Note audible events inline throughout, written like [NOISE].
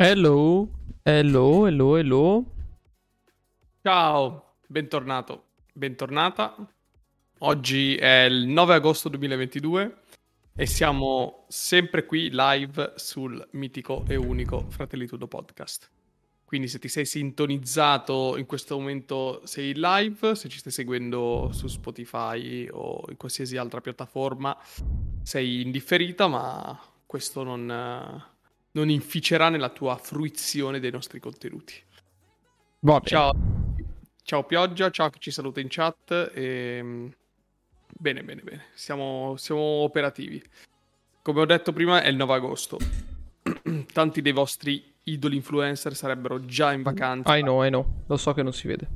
Hello, hello, hello, hello. Ciao, bentornato, bentornata. Oggi è il 9 agosto 2022 e siamo sempre qui live sul mitico e unico Fratelli Tudo podcast. Quindi se ti sei sintonizzato in questo momento sei live, se ci stai seguendo su Spotify o in qualsiasi altra piattaforma sei indifferita, ma questo non non inficerà nella tua fruizione dei nostri contenuti. Ciao. ciao Pioggia, ciao chi ci saluta in chat. E... Ehm, bene, bene, bene, siamo, siamo operativi. Come ho detto prima è il 9 agosto. [CLEARS THROAT] Tanti dei vostri idoli influencer sarebbero già in vacanza. I know, I know, lo so che non si vede.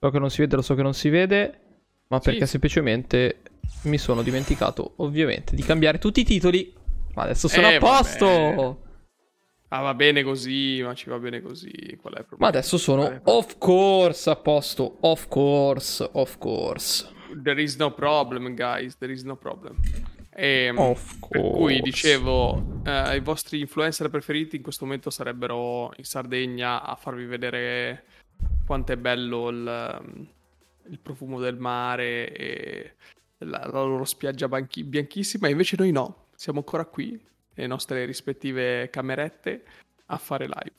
So che non si vede, lo so che non si vede, ma perché sì. semplicemente mi sono dimenticato, ovviamente, di cambiare tutti i titoli ma adesso sono eh, a posto. Vabbè. Ah, va bene così, ma ci va bene così. Qual è il problema? Ma adesso sono of course a posto. Of course, of course. There is no problem, guys. There is no problem. E, ehm, of course. Per cui dicevo, eh, i vostri influencer preferiti in questo momento sarebbero in Sardegna a farvi vedere quanto è bello il, il profumo del mare e la, la loro spiaggia banchi- bianchissima. Invece noi no siamo ancora qui, nelle nostre rispettive camerette, a fare live.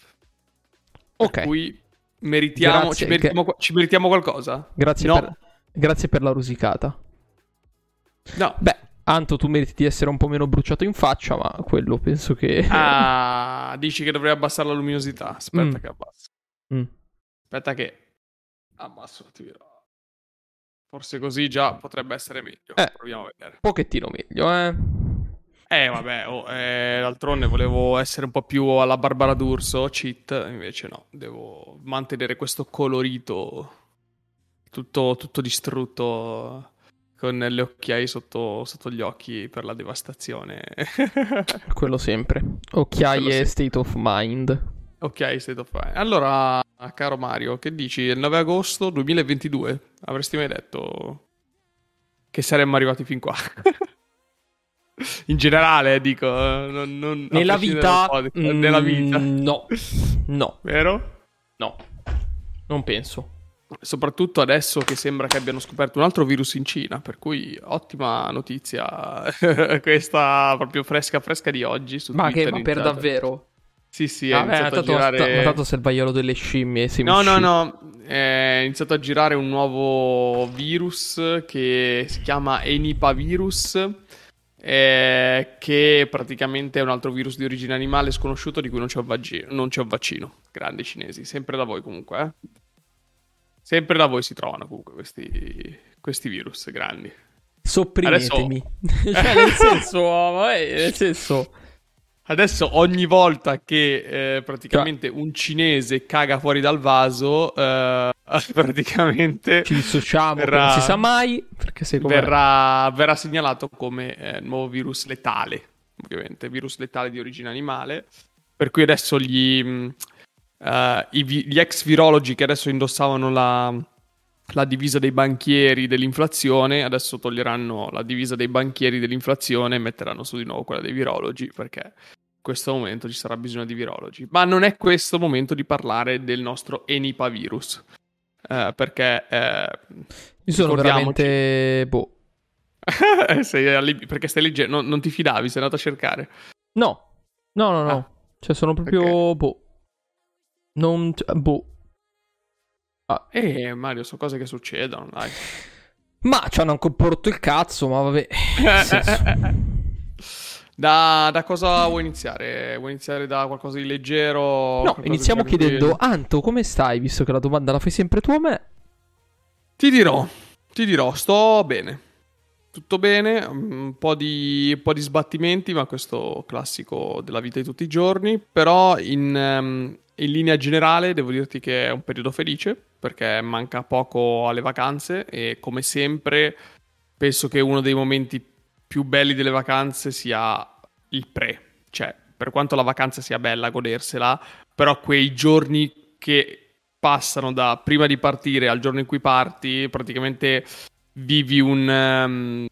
Ok. Per cui meritiamo, ci, meritiamo, ci meritiamo qualcosa? Grazie, no. per, grazie per la rusicata. No. Beh, Anto, tu meriti di essere un po' meno bruciato in faccia, ma quello penso che... Ah, [LAUGHS] dici che dovrei abbassare la luminosità. Aspetta mm. che abbasso. Mm. Aspetta che abbasso, ti dirò. Forse così già potrebbe essere meglio. Eh, Proviamo a vedere. Un pochettino meglio, eh. Eh, vabbè, oh, eh, d'altronde volevo essere un po' più alla Barbara D'Urso, cheat, invece no, devo mantenere questo colorito tutto, tutto distrutto con le occhiaie sotto, sotto, gli occhi per la devastazione. [LAUGHS] Quello sempre. Occhiaie Quello state of mind. Ok, state of mind. Allora, caro Mario, che dici? Il 9 agosto 2022, avresti mai detto che saremmo arrivati fin qua? [LAUGHS] in generale, dico, non, non, nella vita, mm, nella vita, no, no, vero? No, non penso. Soprattutto adesso che sembra che abbiano scoperto un altro virus in Cina, per cui ottima notizia [LAUGHS] questa proprio fresca fresca di oggi. ma Twitter, che ma per davvero? Sì, sì, è Vabbè, iniziato a girare... Ma tanto sei il vaiolo delle scimmie. No, no, no, è iniziato a girare un nuovo virus che si chiama Enipavirus eh, che praticamente è un altro virus di origine animale sconosciuto di cui non c'è un, vaccino. Non c'è un vaccino. Grandi cinesi, sempre da voi comunque. Eh? Sempre da voi si trovano comunque questi, questi virus grandi. Sopprimetemi. Adesso... cioè, [LAUGHS] nel senso, vabbè, nel senso... Adesso ogni volta che eh, praticamente un cinese caga fuori dal vaso, eh, [LAUGHS] praticamente ci dissociamo, verrà, non si sa mai, perché se verrà, verrà, segnalato come eh, nuovo virus letale, ovviamente, virus letale di origine animale. Per cui adesso gli, uh, i, gli ex virologi che adesso indossavano la, la divisa dei banchieri dell'inflazione, adesso toglieranno la divisa dei banchieri dell'inflazione e metteranno su di nuovo quella dei virologi, perché questo momento ci sarà bisogno di virologi. Ma non è questo il momento di parlare del nostro Enipa virus. Eh, perché... Eh, Io sono veramente... Boh. [LAUGHS] alli... perché stai leggendo... Non, non, ti fidavi, sei andato a cercare. No. No, no, no. Ah. Cioè, sono proprio... Okay. Boh. Non... Boh. Ah. Eh, Mario, sono cose che succedono, dai. Ma ci hanno ancora rotto il cazzo, ma vabbè. [LAUGHS] [LAUGHS] Da, da, cosa vuoi iniziare? Vuoi iniziare da qualcosa di leggero? No, iniziamo chiedendo, Anto, come stai? Visto che la domanda la fai sempre tu a me. Ti dirò, ti dirò, sto bene. Tutto bene, un po, di, un po' di sbattimenti, ma questo classico della vita di tutti i giorni. Però in, um, in linea generale devo dirti che è un periodo felice, perché manca poco alle vacanze e come sempre penso che uno dei momenti più belli delle vacanze sia il pre, cioè per quanto la vacanza sia bella godersela, però quei giorni che passano da prima di partire al giorno in cui parti, praticamente vivi un, um,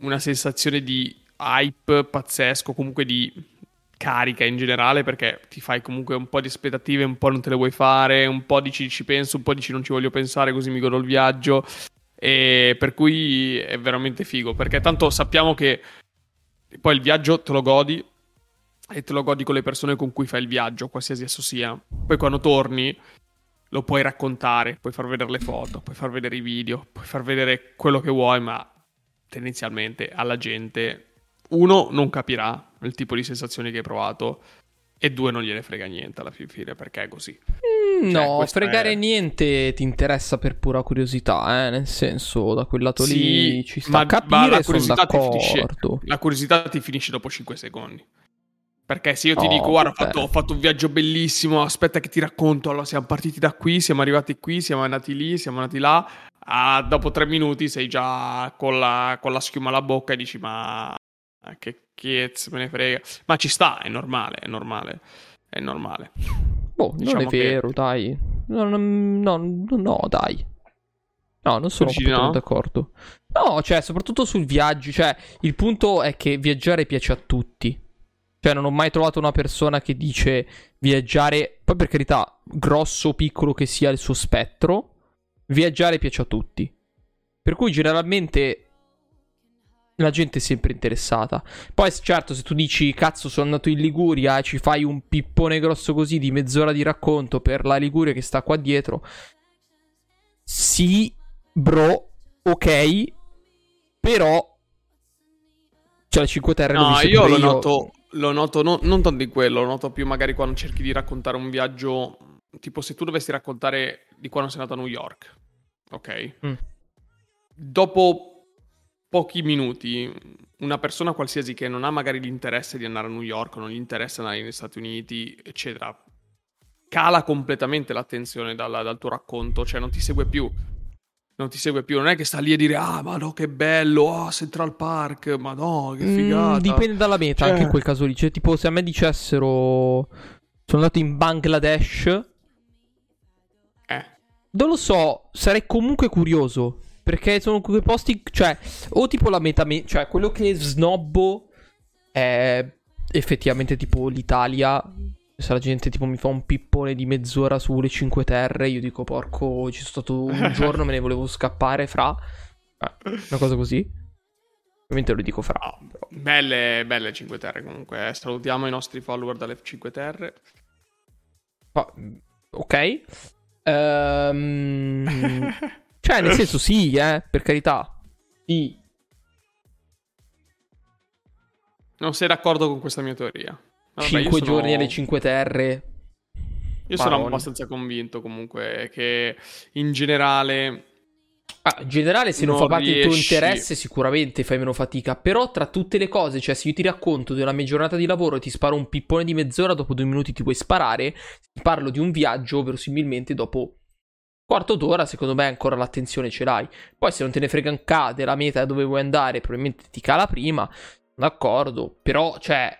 una sensazione di hype pazzesco, comunque di carica in generale perché ti fai comunque un po' di aspettative, un po' non te le vuoi fare, un po' dici ci penso, un po' dici non ci voglio pensare così mi godo il viaggio. E per cui è veramente figo perché tanto sappiamo che poi il viaggio te lo godi e te lo godi con le persone con cui fai il viaggio, qualsiasi esso sia. Poi quando torni lo puoi raccontare, puoi far vedere le foto, puoi far vedere i video, puoi far vedere quello che vuoi, ma tendenzialmente alla gente uno non capirà il tipo di sensazioni che hai provato e due non gliene frega niente alla fine perché è così. Cioè, no, fregare è... niente ti interessa per pura curiosità, eh? nel senso da quel lato sì, lì ci sta ma, capire, ma la curiosità, finisce, la curiosità ti finisce dopo 5 secondi. Perché se io ti oh, dico, guarda, ho fatto, ho fatto, un viaggio bellissimo, aspetta che ti racconto, allora siamo partiti da qui, siamo arrivati qui, siamo andati lì, siamo andati là, ah, dopo tre minuti sei già con la, con la schiuma alla bocca e dici, ma che cazzo me ne frega. Ma ci sta, è normale, è normale, è normale. Boh, diciamo non è vero, che... dai. No, no, no, no, dai. No, non sono no? d'accordo. No, cioè, soprattutto sul viaggio, cioè, il punto è che viaggiare piace a tutti. Cioè, non ho mai trovato una persona che dice viaggiare, poi per carità, grosso o piccolo che sia il suo spettro, viaggiare piace a tutti. Per cui generalmente la gente è sempre interessata. Poi, certo, se tu dici cazzo, sono andato in Liguria e ci fai un pippone grosso così di mezz'ora di racconto per la Liguria che sta qua dietro. Sì, bro, ok, però. Cioè, le 5 Terre no, io lo io... noto lo noto no, non tanto in quello, lo noto più magari quando cerchi di raccontare un viaggio. Tipo, se tu dovessi raccontare di quando sei andato a New York, ok? Mm. Dopo pochi minuti, una persona qualsiasi che non ha magari l'interesse di andare a New York, non gli interessa andare negli Stati Uniti, eccetera, cala completamente l'attenzione dal, dal tuo racconto, cioè non ti segue più non ti segue più. Non è che sta lì a dire, ah, ma no, che bello, ah, Central Park, ma no, che mm, figata. Mm, dipende dalla meta, cioè... anche in quel caso lì. Cioè, tipo, se a me dicessero, sono andato in Bangladesh, eh. Non lo so, sarei comunque curioso. Perché sono quei posti, cioè, o tipo la meta, cioè, quello che snobbo è effettivamente tipo l'Italia se la gente tipo mi fa un pippone di mezz'ora sulle 5 Terre, io dico porco, ci sono stato un [LAUGHS] giorno, me ne volevo scappare fra. Eh, una cosa così. Ovviamente lo dico fra. Però. Belle, belle 5 Terre comunque. Eh. Salutiamo i nostri follower dalle 5 Terre. Oh, ok. Um, [LAUGHS] cioè, nel [LAUGHS] senso sì, eh, per carità. Sì. Non sei d'accordo con questa mia teoria? 5 sono... giorni alle 5 terre. Io Paroli. sono abbastanza convinto comunque che in generale... Ah, in generale se non, non fa parte riesci... del tuo interesse sicuramente fai meno fatica, però tra tutte le cose, cioè se io ti racconto di una mia giornata di lavoro e ti sparo un pippone di mezz'ora, dopo due minuti ti puoi sparare, parlo di un viaggio, verosimilmente dopo quarto d'ora secondo me ancora l'attenzione ce l'hai. Poi se non te ne frega un ca della meta dove vuoi andare, probabilmente ti cala prima, d'accordo, però cioè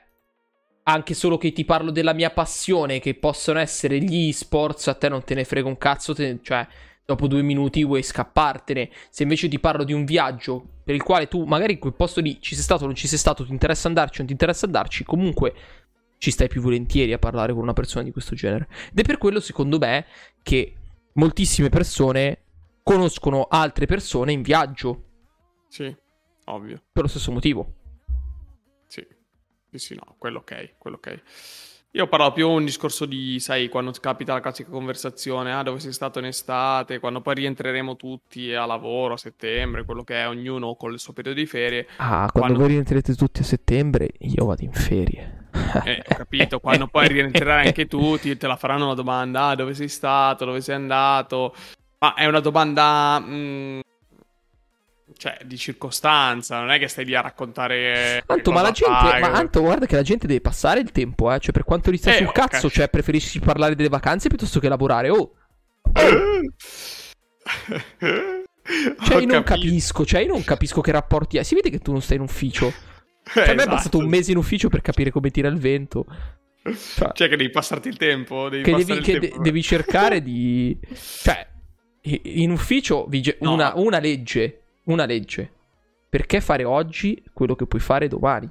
anche solo che ti parlo della mia passione, che possono essere gli esports, a te non te ne frega un cazzo, te, cioè dopo due minuti vuoi scappartene. Se invece ti parlo di un viaggio per il quale tu magari in quel posto lì ci sei stato o non ci sei stato, ti interessa andarci o non ti interessa andarci, comunque ci stai più volentieri a parlare con una persona di questo genere. Ed è per quello, secondo me, che moltissime persone conoscono altre persone in viaggio. Sì, ovvio. Per lo stesso motivo. Sì, sì, no, quello ok, quello ok. Io parlo più un discorso di, sai, quando capita la classica conversazione, ah, dove sei stato in estate, quando poi rientreremo tutti a lavoro a settembre, quello che è, ognuno con il suo periodo di ferie. Ah, quando, quando... voi rientrerete tutti a settembre, io vado in ferie. Eh, ho capito, quando poi rientrerai anche tu, ti, te la faranno una domanda, ah, dove sei stato, dove sei andato? Ma è una domanda mh, mm, cioè, di circostanza, non è che stai lì a raccontare. Anto, ma la gente. Fai, ma Anto, guarda che la gente deve passare il tempo, eh. Cioè, per quanto resta eh, sul okay. cazzo, cioè, preferisci parlare delle vacanze piuttosto che lavorare. Oh. [LAUGHS] Cioè, io non capisco, cioè, io non capisco che rapporti hai. Si vede che tu non stai in ufficio. Cioè, eh, a me è bastato un esatto. mese in ufficio per capire come tira il vento. Cioè, cioè che devi passarti il tempo. Devi che, devi, che tempo. De- devi cercare di. Cioè, in ufficio vige no. una, una legge una legge. Perché fare oggi quello che puoi fare domani?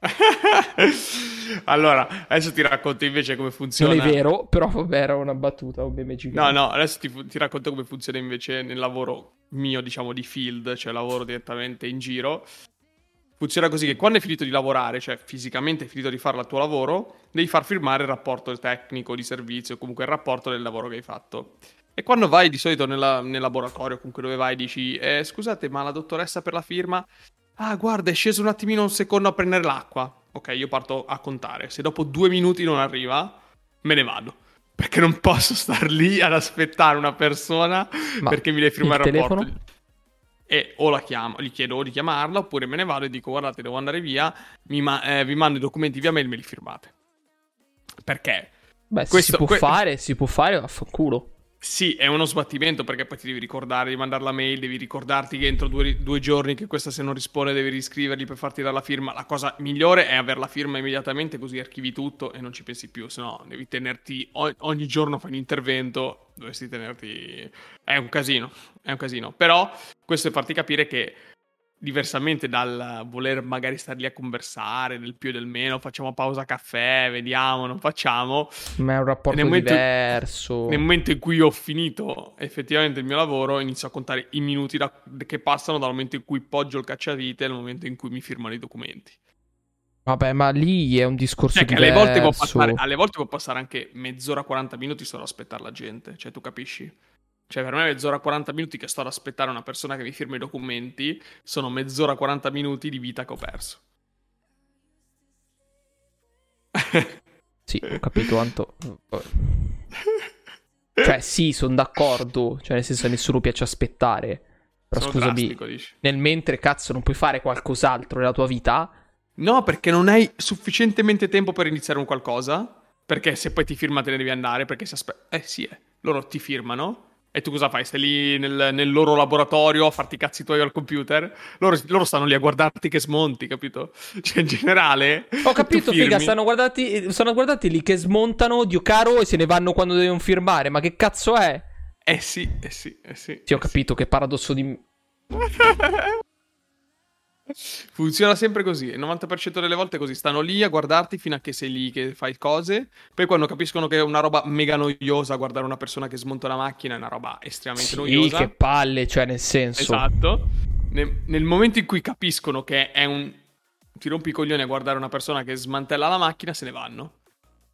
[LAUGHS] allora, adesso ti racconto invece come funziona. Non è vero, però vabbè, era una battuta, un meme gigante. No, no, adesso ti, ti racconto come funziona invece nel lavoro mio, diciamo, di field, cioè lavoro direttamente in giro. Funziona così che quando hai finito di lavorare, cioè fisicamente hai finito di fare il tuo lavoro, devi far firmare il rapporto tecnico di servizio, comunque il rapporto del lavoro che hai fatto. E quando vai di solito nella, nel laboratorio, comunque dove vai, dici, eh, scusate, ma la dottoressa per la firma... Ah, guarda, è sceso un attimino un secondo a prendere l'acqua. Ok, io parto a contare. Se dopo due minuti non arriva, me ne vado. Perché non posso star lì ad aspettare una persona ma perché mi deve firmare il, il rapporto. E o la chiamo, gli chiedo di chiamarla, oppure me ne vado e dico, guardate, devo andare via, ma- eh, vi mando i documenti via mail e me li firmate. Perché? Beh, Questo, si può que- fare, si può fare, vaffanculo. Sì, è uno sbattimento perché poi ti devi ricordare di mandare la mail, devi ricordarti che entro due, due, giorni che questa se non risponde devi riscrivergli per farti dare la firma. La cosa migliore è avere la firma immediatamente così archivi tutto e non ci pensi più, se no devi tenerti ogni giorno fai un intervento, dovresti tenerti... È un casino, è un casino. Però questo è farti capire che diversamente dal voler magari stare lì a conversare del più e del meno, facciamo pausa caffè, vediamo, non facciamo. Ma è un rapporto nel momento, diverso. Nel momento in cui ho finito effettivamente il mio lavoro, inizio a contare i minuti da, che passano dal momento in cui poggio il cacciavite al momento in cui mi firmano i documenti. Vabbè, ma lì è un discorso cioè, diverso. Alle volte, può passare, alle volte può passare anche mezz'ora, 40 minuti solo ad aspettare la gente, cioè tu capisci? Cioè, per me mezz'ora 40 minuti che sto ad aspettare una persona che mi firma i documenti sono mezz'ora 40 minuti di vita che ho perso. sì, ho capito, Anto. Cioè, sì, sono d'accordo. Cioè, nel senso, a nessuno piace aspettare. Però sono scusami, drastico, nel mentre, cazzo, non puoi fare qualcos'altro nella tua vita? No, perché non hai sufficientemente tempo per iniziare un qualcosa. Perché se poi ti firma te ne devi andare, perché si aspetta... Eh sì, eh. loro ti firmano e tu cosa fai? Stai lì nel, nel, loro laboratorio a farti i cazzi tuoi al computer? Loro, loro, stanno lì a guardarti che smonti, capito? [LAUGHS] Cioè, in generale. Ho capito, figa, stanno guardati, stanno guardati lì che smontano, Dio caro, e se ne vanno quando devono firmare. Ma che cazzo è? Eh sì, eh sì, eh sì. Sì, ho capito, sì. che paradosso di. [LAUGHS] Funziona sempre così, il 90% delle volte così, stanno lì a guardarti fino a che sei lì che fai cose, poi quando capiscono che è una roba mega noiosa guardare una persona che smonta la macchina è una roba estremamente sì, noiosa. che palle, cioè nel senso. Esatto. Nel, nel momento in cui capiscono che è un ti rompi i coglioni a guardare una persona che smantella la macchina, se ne vanno.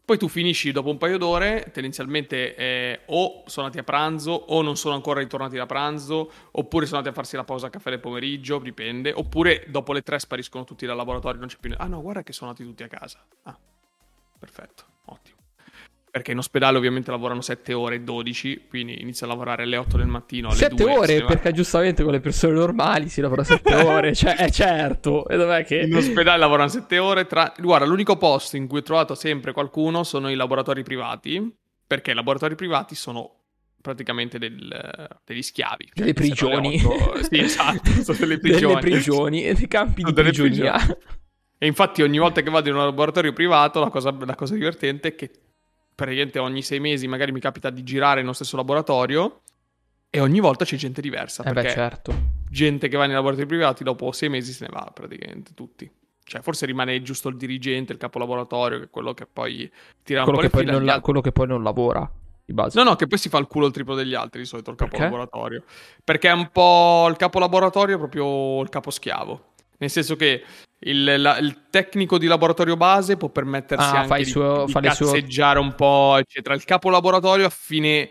Poi tu finisci dopo un paio d'ore, tendenzialmente eh, o sono andati a pranzo o non sono ancora ritornati da pranzo, oppure sono andati a farsi la pausa a caffè del pomeriggio, dipende, oppure dopo le tre spariscono tutti dal laboratorio, non c'è più... Ah no, guarda che sono andati tutti a casa. Ah, perfetto, ottimo perché in ospedale ovviamente lavorano 7 ore e 12, quindi inizia a lavorare alle 8 del mattino. Alle 7 2, ore, perché giustamente con le persone normali si lavora 7 [LAUGHS] ore, cioè è certo. E dov'è che... In ospedale lavorano 7 ore. Tra... Guarda, l'unico posto in cui ho trovato sempre qualcuno sono i laboratori privati, perché i laboratori privati sono praticamente del, degli schiavi. Delle prigioni. sì, esatto, sono delle [LAUGHS] prigioni. delle prigioni, dei campi sono di prigionia. E infatti ogni volta che vado in un laboratorio privato la cosa, la cosa divertente è che praticamente ogni sei mesi magari mi capita di girare nello stesso laboratorio e ogni volta c'è gente diversa. Eh beh, certo. Gente che va nei laboratori privati dopo sei mesi se ne va praticamente tutti. Cioè, forse rimane giusto il dirigente, il capo laboratorio, che è quello che poi tira quello un po' che poi la... Quello che poi non lavora. No, no, che poi si fa il culo il triplo degli altri di solito il capo Perché? laboratorio. Perché è un po' il capo laboratorio è proprio il capo schiavo. Nel senso che il, la, il, tecnico di laboratorio base può permettersi ah, anche suo, di, di cazzeggiare suo... un po', eccetera. Il capo laboratorio a fine,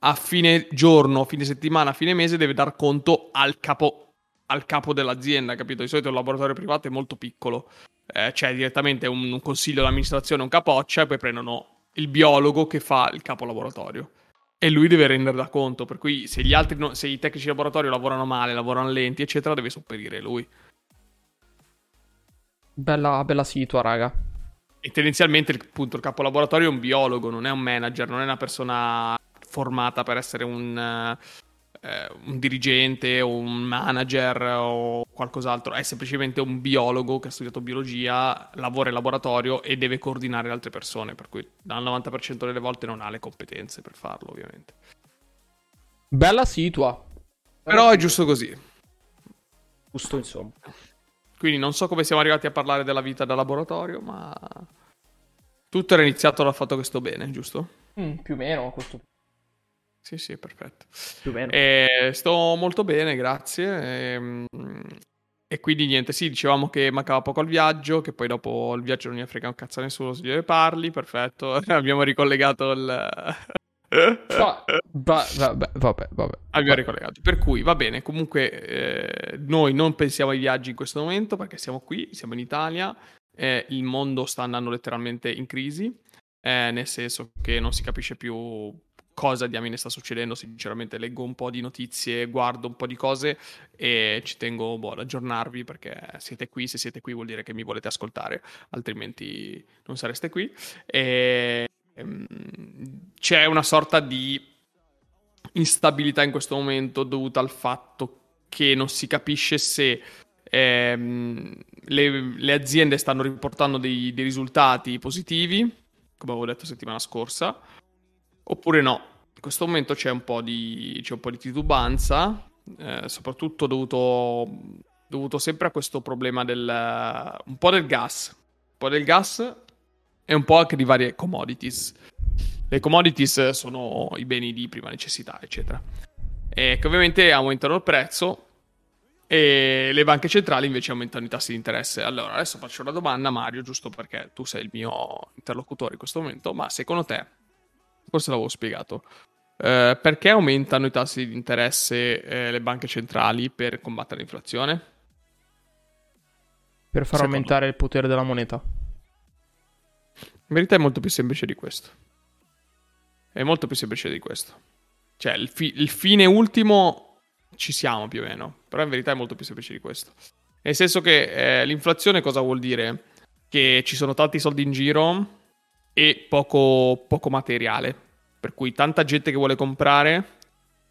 a fine giorno, fine settimana, a fine mese deve dar conto al capo, al capo dell'azienda, capito? Di solito il laboratorio privato è molto piccolo. Eh, c'è direttamente un, un consiglio d'amministrazione, un capoccia, e poi prendono il biologo che fa il capo laboratorio. E lui deve rendere da conto, per cui se gli altri, no, se i tecnici di laboratorio lavorano male, lavorano lenti, eccetera, deve sopperire lui. Bella, bella situa, raga. E tendenzialmente appunto, il capo laboratorio è un biologo, non è un manager, non è una persona formata per essere un, eh, un dirigente o un manager o qualcos'altro, è semplicemente un biologo che ha studiato biologia, lavora in laboratorio e deve coordinare le altre persone, per cui dal 90% delle volte non ha le competenze per farlo, ovviamente. Bella situa. Però è giusto così. Giusto insomma. Quindi non so come siamo arrivati a parlare della vita da laboratorio, ma... Tutto era iniziato dal fatto che sto bene, giusto? Mm, più o meno questo. Sì, sì, perfetto. Più o meno. E sto molto bene, grazie. E, e, quindi niente, sì, dicevamo che mancava poco al viaggio, che poi dopo il viaggio non gli frega un cazzo a nessuno se gliene parli, perfetto. [LAUGHS] Abbiamo ricollegato il... Va, va, vabbè, vabbè, vabbè. Abbiamo ricollegato. Per cui va bene. Comunque, eh, noi non pensiamo ai viaggi in questo momento perché siamo qui, siamo in Italia eh, il mondo sta andando letteralmente in crisi, eh, nel senso che non si capisce più cosa diamine sta succedendo. Sinceramente, leggo un po' di notizie, guardo un po' di cose e ci tengo boh, ad aggiornarvi perché siete qui. Se siete qui, vuol dire che mi volete ascoltare, altrimenti non sareste qui. E, c'è una sorta di instabilità in questo momento dovuta al fatto che non si capisce se ehm, le, le, aziende stanno riportando dei, dei, risultati positivi, come avevo detto settimana scorsa, oppure no. In questo momento c'è un po' di, c'è un po di titubanza, eh, soprattutto dovuto, dovuto, sempre a questo problema del... un po' del gas, un po' del gas e un po' anche di varie commodities. Le commodities sono i beni di prima necessità, eccetera. E che ovviamente aumentano il prezzo e le banche centrali invece aumentano i tassi di interesse. Allora, adesso faccio una domanda, Mario, giusto perché tu sei il mio interlocutore in questo momento, ma secondo te, forse l'avevo spiegato, eh, perché aumentano i tassi di interesse eh, le banche centrali per combattere l'inflazione? Per far secondo aumentare il potere della moneta. In verità è molto più semplice di questo. È molto più semplice di questo. Cioè, il, fi- il fine ultimo ci siamo più o meno, però in verità è molto più semplice di questo. Nel senso che eh, l'inflazione cosa vuol dire? Che ci sono tanti soldi in giro e poco, poco materiale, per cui tanta gente che vuole comprare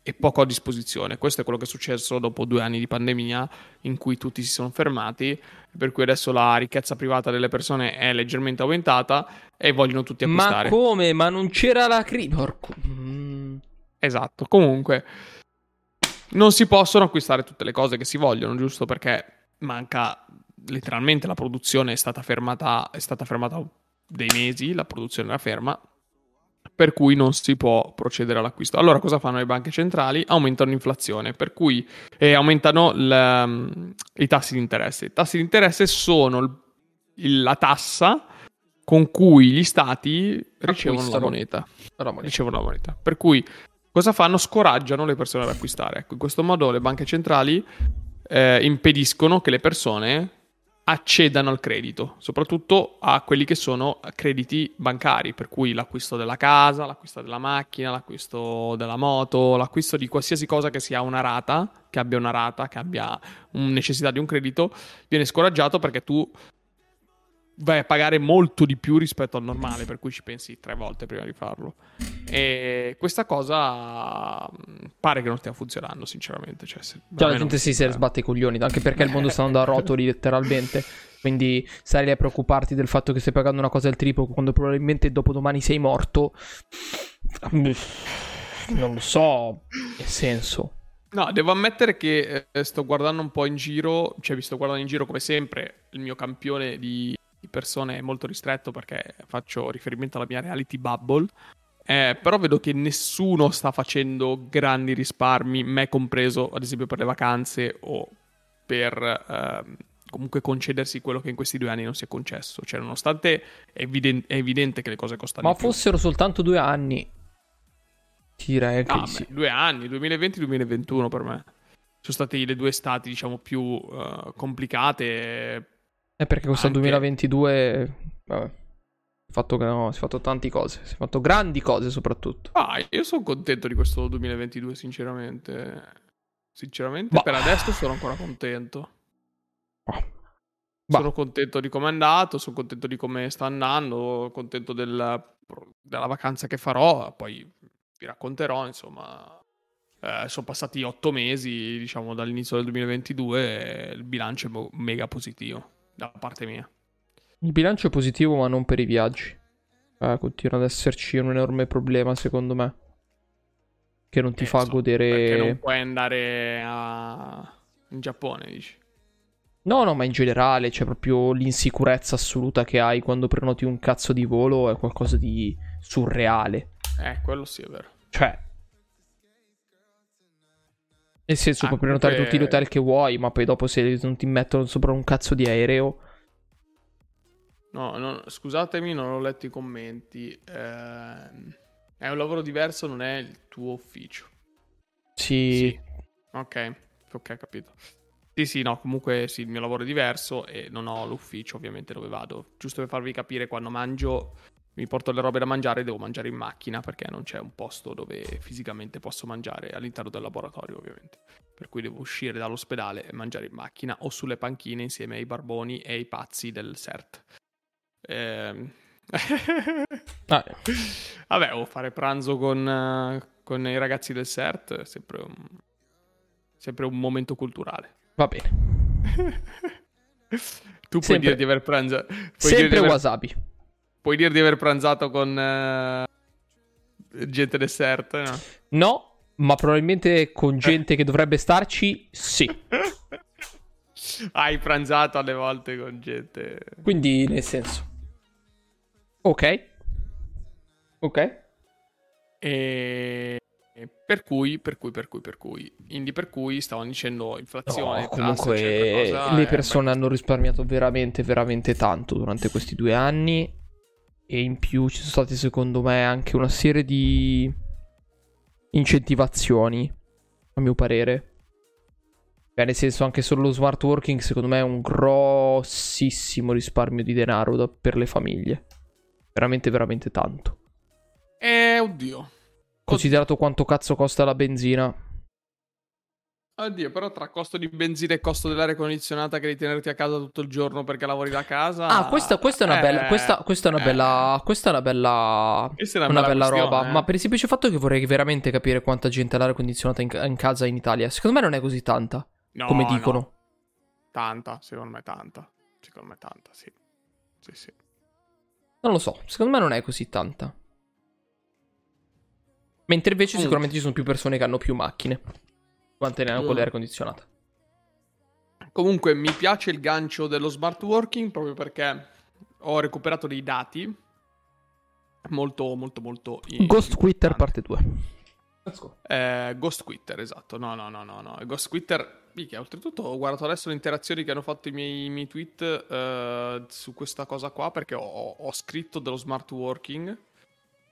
e poco a disposizione. Questo è quello che è successo dopo due anni di pandemia in cui tutti si sono fermati, per cui adesso la ricchezza privata delle persone è leggermente aumentata e vogliono tutti acquistare. Ma come? Ma non c'era la crisi? Porco... Mm. Esatto, comunque non si possono acquistare tutte le cose che si vogliono, giusto perché manca letteralmente la produzione è stata fermata, è stata fermata dei mesi, la produzione era ferma, per cui non si può procedere all'acquisto. Allora cosa fanno le banche centrali? Aumentano l'inflazione, per cui eh, aumentano l, i tassi di interesse. I tassi di interesse sono il, la tassa con cui gli stati ricevono la moneta. la moneta. Ricevono la moneta. Per cui Cosa fanno? Scoraggiano le persone ad acquistare. Ecco, in questo modo le banche centrali eh, impediscono che le persone accedano al credito, soprattutto a quelli che sono crediti bancari, per cui l'acquisto della casa, l'acquisto della macchina, l'acquisto della moto, l'acquisto di qualsiasi cosa che sia una rata, che abbia una rata, che abbia necessità di un credito, viene scoraggiato perché tu vai a pagare molto di più rispetto al normale, per cui ci pensi tre volte prima di farlo. E questa cosa mm, pare che non stia funzionando, sinceramente. Cioè, se, cioè la gente si, si sbatte i coglioni, anche perché il mondo sta andando a [LAUGHS] rotoli letteralmente. Quindi stai lì a preoccuparti del fatto che stai pagando una cosa al triplo quando probabilmente dopodomani sei morto. Non lo so, che senso. No, devo ammettere che eh, sto guardando un po' in giro, cioè vi sto guardando in giro come sempre, il mio campione di persone è molto ristretto perché faccio riferimento alla mia reality bubble. Eh, però vedo che nessuno sta facendo grandi risparmi, me compreso, ad esempio per le vacanze o per eh, comunque concedersi quello che in questi due anni non si è concesso. Cioè, nonostante è, eviden- è evidente che le cose costano. Ma fossero soltanto due anni, direi che ah, sì. Beh, due anni, 2020-2021 per me. Sono state le due estati, diciamo, più uh, complicate è perché questo Anche... 2022... Vabbè. Fatto, no, si è fatto tante cose, si è fatto grandi cose soprattutto. Ah, io sono contento di questo 2022, sinceramente. Sinceramente, bah. per adesso sono ancora contento. Bah. Sono contento di come è andato, sono contento di come sta andando, contento del, della vacanza che farò, poi vi racconterò, insomma. Eh, sono passati otto mesi, diciamo, dall'inizio del 2022 e il bilancio è mega positivo da parte mia. Il bilancio è positivo, ma non per i viaggi. Eh, continua ad esserci un enorme problema, secondo me. Che non ti eh, fa so, godere. Perché non puoi andare a... in Giappone, dici. No, no, ma in generale c'è proprio l'insicurezza assoluta che hai quando prenoti un cazzo di volo, è qualcosa di surreale. Eh, quello sì è vero. Cioè, nel senso, puoi prenotare tutti gli hotel che vuoi, ma poi dopo se non ti mettono sopra un cazzo di aereo. No, no scusatemi, non ho letto i commenti. Eh, è un lavoro diverso, non è il tuo ufficio. Sì. sì. Ok, ok, capito. Sì, sì, no, comunque sì, il mio lavoro è diverso e non ho l'ufficio ovviamente dove vado. Giusto per farvi capire, quando mangio mi porto le robe da mangiare, devo mangiare in macchina perché non c'è un posto dove fisicamente posso mangiare all'interno del laboratorio, ovviamente. Per cui devo uscire dall'ospedale e mangiare in macchina o sulle panchine insieme ai barboni e ai pazzi del CERT. Ehm... [LAUGHS] ah. Vabbè, o fare pranzo con, con, i ragazzi del CERT è sempre un, sempre un momento culturale. Va bene. [LAUGHS] tu puoi sempre, dire di aver pranzato. Sempre aver... wasabi. Puoi dire di aver pranzato con uh, gente desert, no? No, ma probabilmente con gente che dovrebbe starci, sì. [LAUGHS] Hai pranzato alle volte con gente. Quindi, nel senso. Ok. Ok. E... Per cui, per cui, per cui, per cui. Quindi per cui stavano dicendo inflazione. No, comunque cosa, le persone hanno risparmiato veramente, veramente tanto durante questi due anni e in più ci sono state secondo me anche una serie di incentivazioni, a mio parere. Cioè, nel senso, anche solo lo smart working, secondo me, è un grossissimo risparmio di denaro da, per le famiglie. Veramente, veramente tanto. Eh, oddio. Considerato quanto cazzo costa la benzina. Oddio, però tra costo di benzina e costo dell'aria condizionata che devi tenerti a casa tutto il giorno perché lavori da casa. Ah, questa, questa è una bella. Questa, questa, è una bella. Eh, questa è una bella. Questa è una, una bella, bella roba. Eh. Ma per il semplice fatto che vorrei veramente capire quanta gente ha l'aria condizionata in, in, casa in Italia. Secondo me non è così tanta. No, come dicono. No. Tanta, secondo me tanta. Secondo me tanta, sì. Sì, sì. Non lo so, secondo me non è così tanta. Mentre invece mm. sicuramente ci sono più persone che hanno più macchine. Quante ne hanno con l'aria condizionata? Comunque mi piace il gancio dello smart working proprio perché ho recuperato dei dati molto molto molto Ghost Quitter parte 2 eh, Ghost Quitter esatto. No no no no no. Ghost Quitter mica oltretutto ho guardato adesso le interazioni che hanno fatto i miei, i miei tweet uh, su questa cosa qua perché ho, ho scritto dello smart working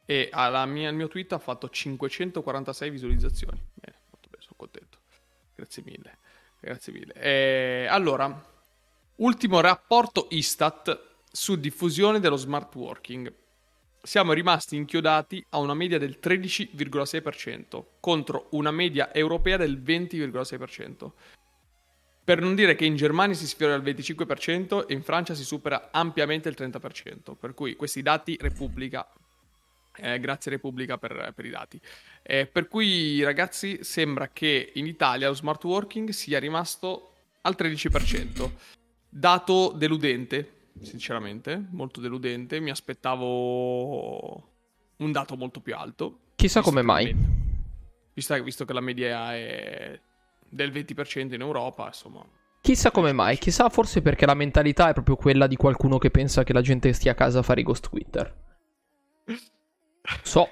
e mia, il mio tweet ha fatto 546 visualizzazioni. Bene molto bene sono contento Grazie mille. Grazie mille. E, allora, ultimo rapporto Istat su diffusione dello smart working. Siamo rimasti inchiodati a una media del 13,6% contro una media europea del 20,6%. Per non dire che in Germania si sfiora il 25% e in Francia si supera ampiamente il 30%. Per cui questi dati Repubblica eh, grazie Repubblica per, per i dati. Eh, per cui, ragazzi, sembra che in Italia lo smart working sia rimasto al 13%. Dato deludente, sinceramente, molto deludente. Mi aspettavo un dato molto più alto. Chissà come mai. Visto, visto che la media è del 20% in Europa, insomma. Chissà come mai, chissà forse perché la mentalità è proprio quella di qualcuno che pensa che la gente stia a casa a fare i ghost Twitter. [LAUGHS] So.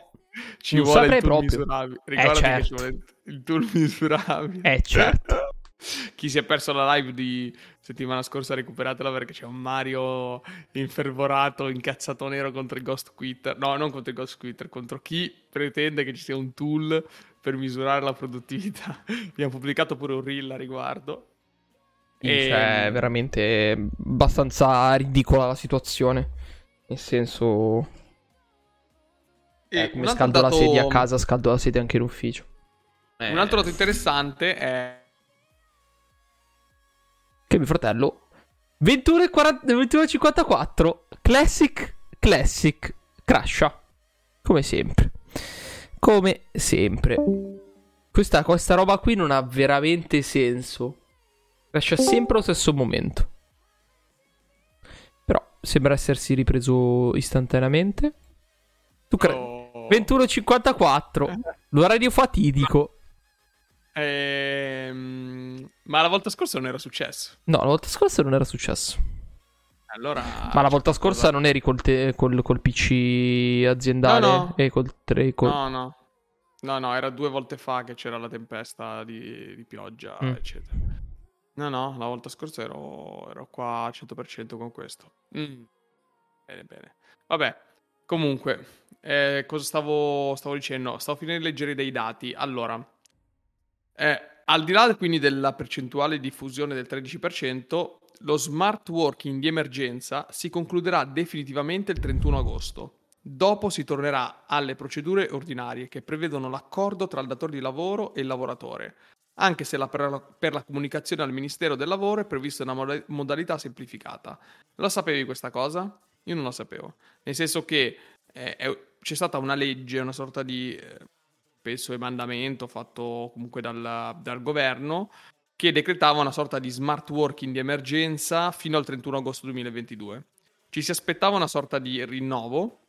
Ci non vuole il tool misurabile. Ricordati eh, certo. che ci vuole il tool misurabile. Eh, certo. [LAUGHS] Chi si è perso la live di settimana scorsa recuperatela perché c'è un Mario infervorato, incazzato nero contro il Ghost Quitter. No, non contro il Ghost Quitter, contro chi pretende che ci sia un tool per misurare la produttività. [LAUGHS] Abbiamo pubblicato pure un reel a riguardo. E... Cioè, veramente abbastanza ridicola la situazione. Nel senso eh, come scaldo dato... la sedia a casa, scaldo la sedia anche in ufficio. Eh... Un altro dato interessante è... Che mio fratello... 21.54 Classic, Classic, crasha. Come sempre. Come sempre. Questa, questa roba qui non ha veramente senso. Crasha sempre allo stesso momento. Però sembra essersi ripreso istantaneamente. Tu cre- oh. 21.54. L'orario fatidico. Ehm, ma la volta scorsa non era successo. No, la volta scorsa non era successo. Allora, ma la volta scorsa cosa... non eri col, te- col, col, PC aziendale no, no. e col 3 col... No, no. No, no, era due volte fa che c'era la tempesta di, di pioggia, mm. eccetera. No, no, la volta scorsa ero, ero qua al 100% con questo. Mm. Bene, bene. Vabbè, comunque, eh, cosa stavo, stavo dicendo? Stavo finendo di leggere dei dati. Allora, eh, al di là quindi della percentuale di fusione del 13%, lo smart working di emergenza si concluderà definitivamente il 31 agosto. Dopo si tornerà alle procedure ordinarie che prevedono l'accordo tra il datore di lavoro e il lavoratore, anche se la, per, la, per, la, comunicazione al Ministero del Lavoro è prevista una modalità semplificata. La sapevi questa cosa? Io non la sapevo. Nel senso che eh, è, c'è stata una legge, una sorta di, eh, penso, emendamento fatto comunque dal, dal governo che decretava una sorta di smart working di emergenza fino al 31 agosto 2022. Ci si aspettava una sorta di rinnovo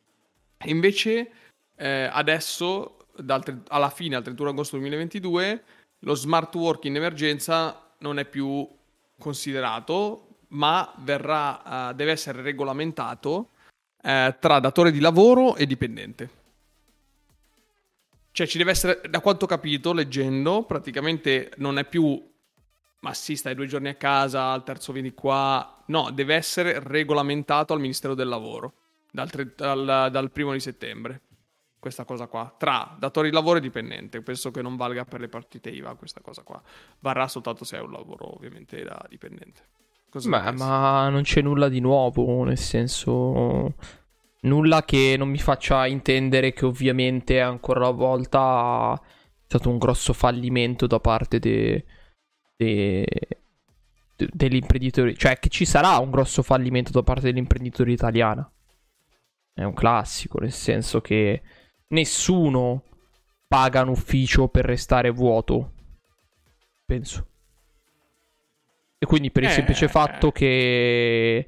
e invece eh, adesso, dal, alla fine, al 31 agosto 2022, lo smart working in emergenza non è più considerato, ma verrà, uh, deve essere regolamentato uh, tra datore di lavoro e dipendente. Cioè ci deve essere, da quanto ho capito leggendo, praticamente non è più ma sì, stai due giorni a casa, al terzo vieni qua. No, deve essere regolamentato al Ministero del Lavoro dal, dal, dal primo di settembre. Questa cosa qua, tra datori di lavoro e dipendente. Penso che non valga per le partite IVA questa cosa qua. Varrà soltanto se è un lavoro ovviamente da dipendente. Cosa Beh, ma non c'è nulla di nuovo, nel senso... Nulla che non mi faccia intendere che ovviamente ancora una volta è stato un grosso fallimento da parte de... De... De... dell'imprenditore. Cioè che ci sarà un grosso fallimento da parte dell'imprenditore italiana. È un classico, nel senso che nessuno paga un ufficio per restare vuoto. Penso. E quindi per il eh, semplice fatto che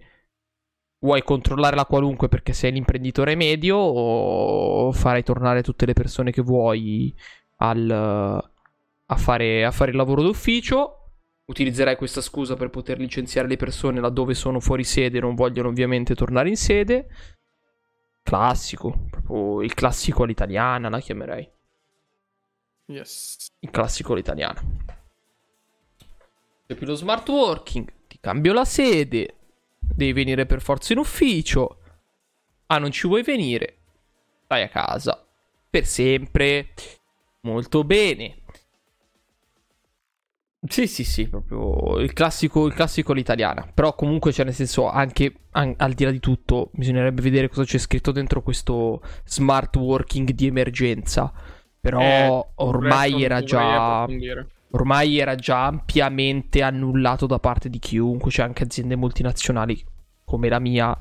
vuoi controllare la qualunque perché sei l'imprenditore medio o farai tornare tutte le persone che vuoi al, a, fare, a fare il lavoro d'ufficio. Utilizzerai questa scusa per poter licenziare le persone laddove sono fuori sede e non vogliono ovviamente tornare in sede. Classico, proprio il classico all'italiana la chiamerei. Yes. Il classico all'italiana. C'è più lo smart working, ti cambio la sede, devi venire per forza in ufficio. Ah, non ci vuoi venire? Stai a casa. Per sempre. Molto bene. Sì, sì, sì, proprio il classico, il classico all'italiana. Però comunque, cioè, nel senso, anche an- al di là di tutto, bisognerebbe vedere cosa c'è scritto dentro questo smart working di emergenza. Però eh, ormai era già... Ormai era già ampiamente annullato da parte di chiunque, cioè anche aziende multinazionali come la mia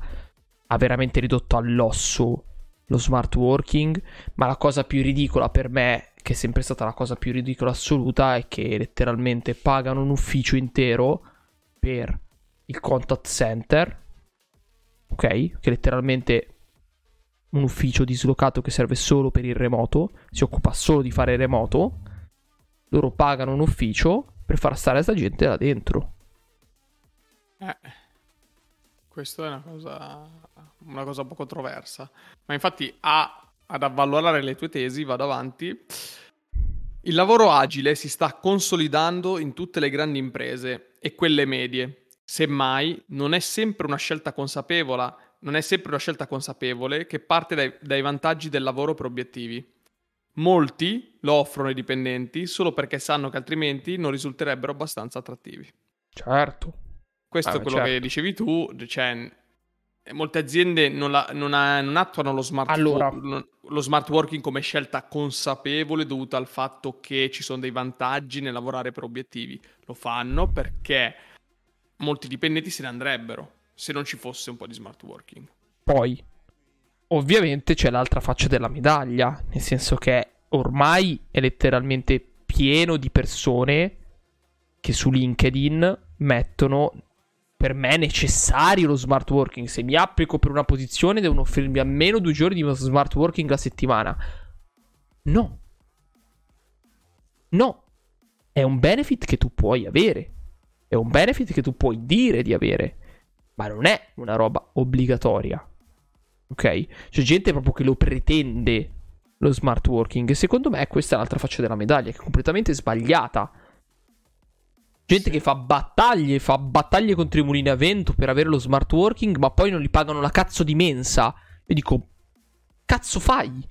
ha veramente ridotto all'osso lo smart working, ma la cosa più ridicola per me che è sempre stata la cosa più ridicola assoluta, è che letteralmente pagano un ufficio intero per il contact center, ok? Che letteralmente un ufficio dislocato che serve solo per il remoto, si occupa solo di fare remoto, loro pagano un ufficio per far stare questa gente là dentro. Eh, questa è una cosa, una cosa un po' controversa. Ma infatti a ad avvalorare le tue tesi, vado avanti. Il lavoro agile si sta consolidando in tutte le grandi imprese e quelle medie. Semmai, non è sempre una scelta consapevole, non è sempre una scelta consapevole che parte dai, dai vantaggi del lavoro per obiettivi. Molti lo offrono ai dipendenti solo perché sanno che altrimenti non risulterebbero abbastanza attrattivi. Certo. Questo ah, è quello certo. che dicevi tu, cioè molte aziende non, la, non, ha, non attuano lo smart, allora. wo- lo smart, working come scelta consapevole dovuta al fatto che ci sono dei vantaggi nel lavorare per obiettivi. Lo fanno perché molti dipendenti se ne andrebbero se non ci fosse un po' di smart working. Poi, ovviamente c'è l'altra faccia della medaglia, nel senso che ormai è letteralmente pieno di persone che su LinkedIn mettono per me necessario lo smart working. Se mi applico per una posizione, devono offrirmi almeno due giorni di smart working a settimana. No. No. È un benefit che tu puoi avere. È un benefit che tu puoi dire di avere. Ma non è una roba obbligatoria. Ok? C'è gente proprio che lo pretende lo smart working. E secondo me questa è l'altra faccia della medaglia, che è completamente sbagliata. Gente sì. che fa battaglie, fa battaglie contro i mulini a vento per avere lo smart working, ma poi non gli pagano la cazzo di mensa. E dico, cazzo fai?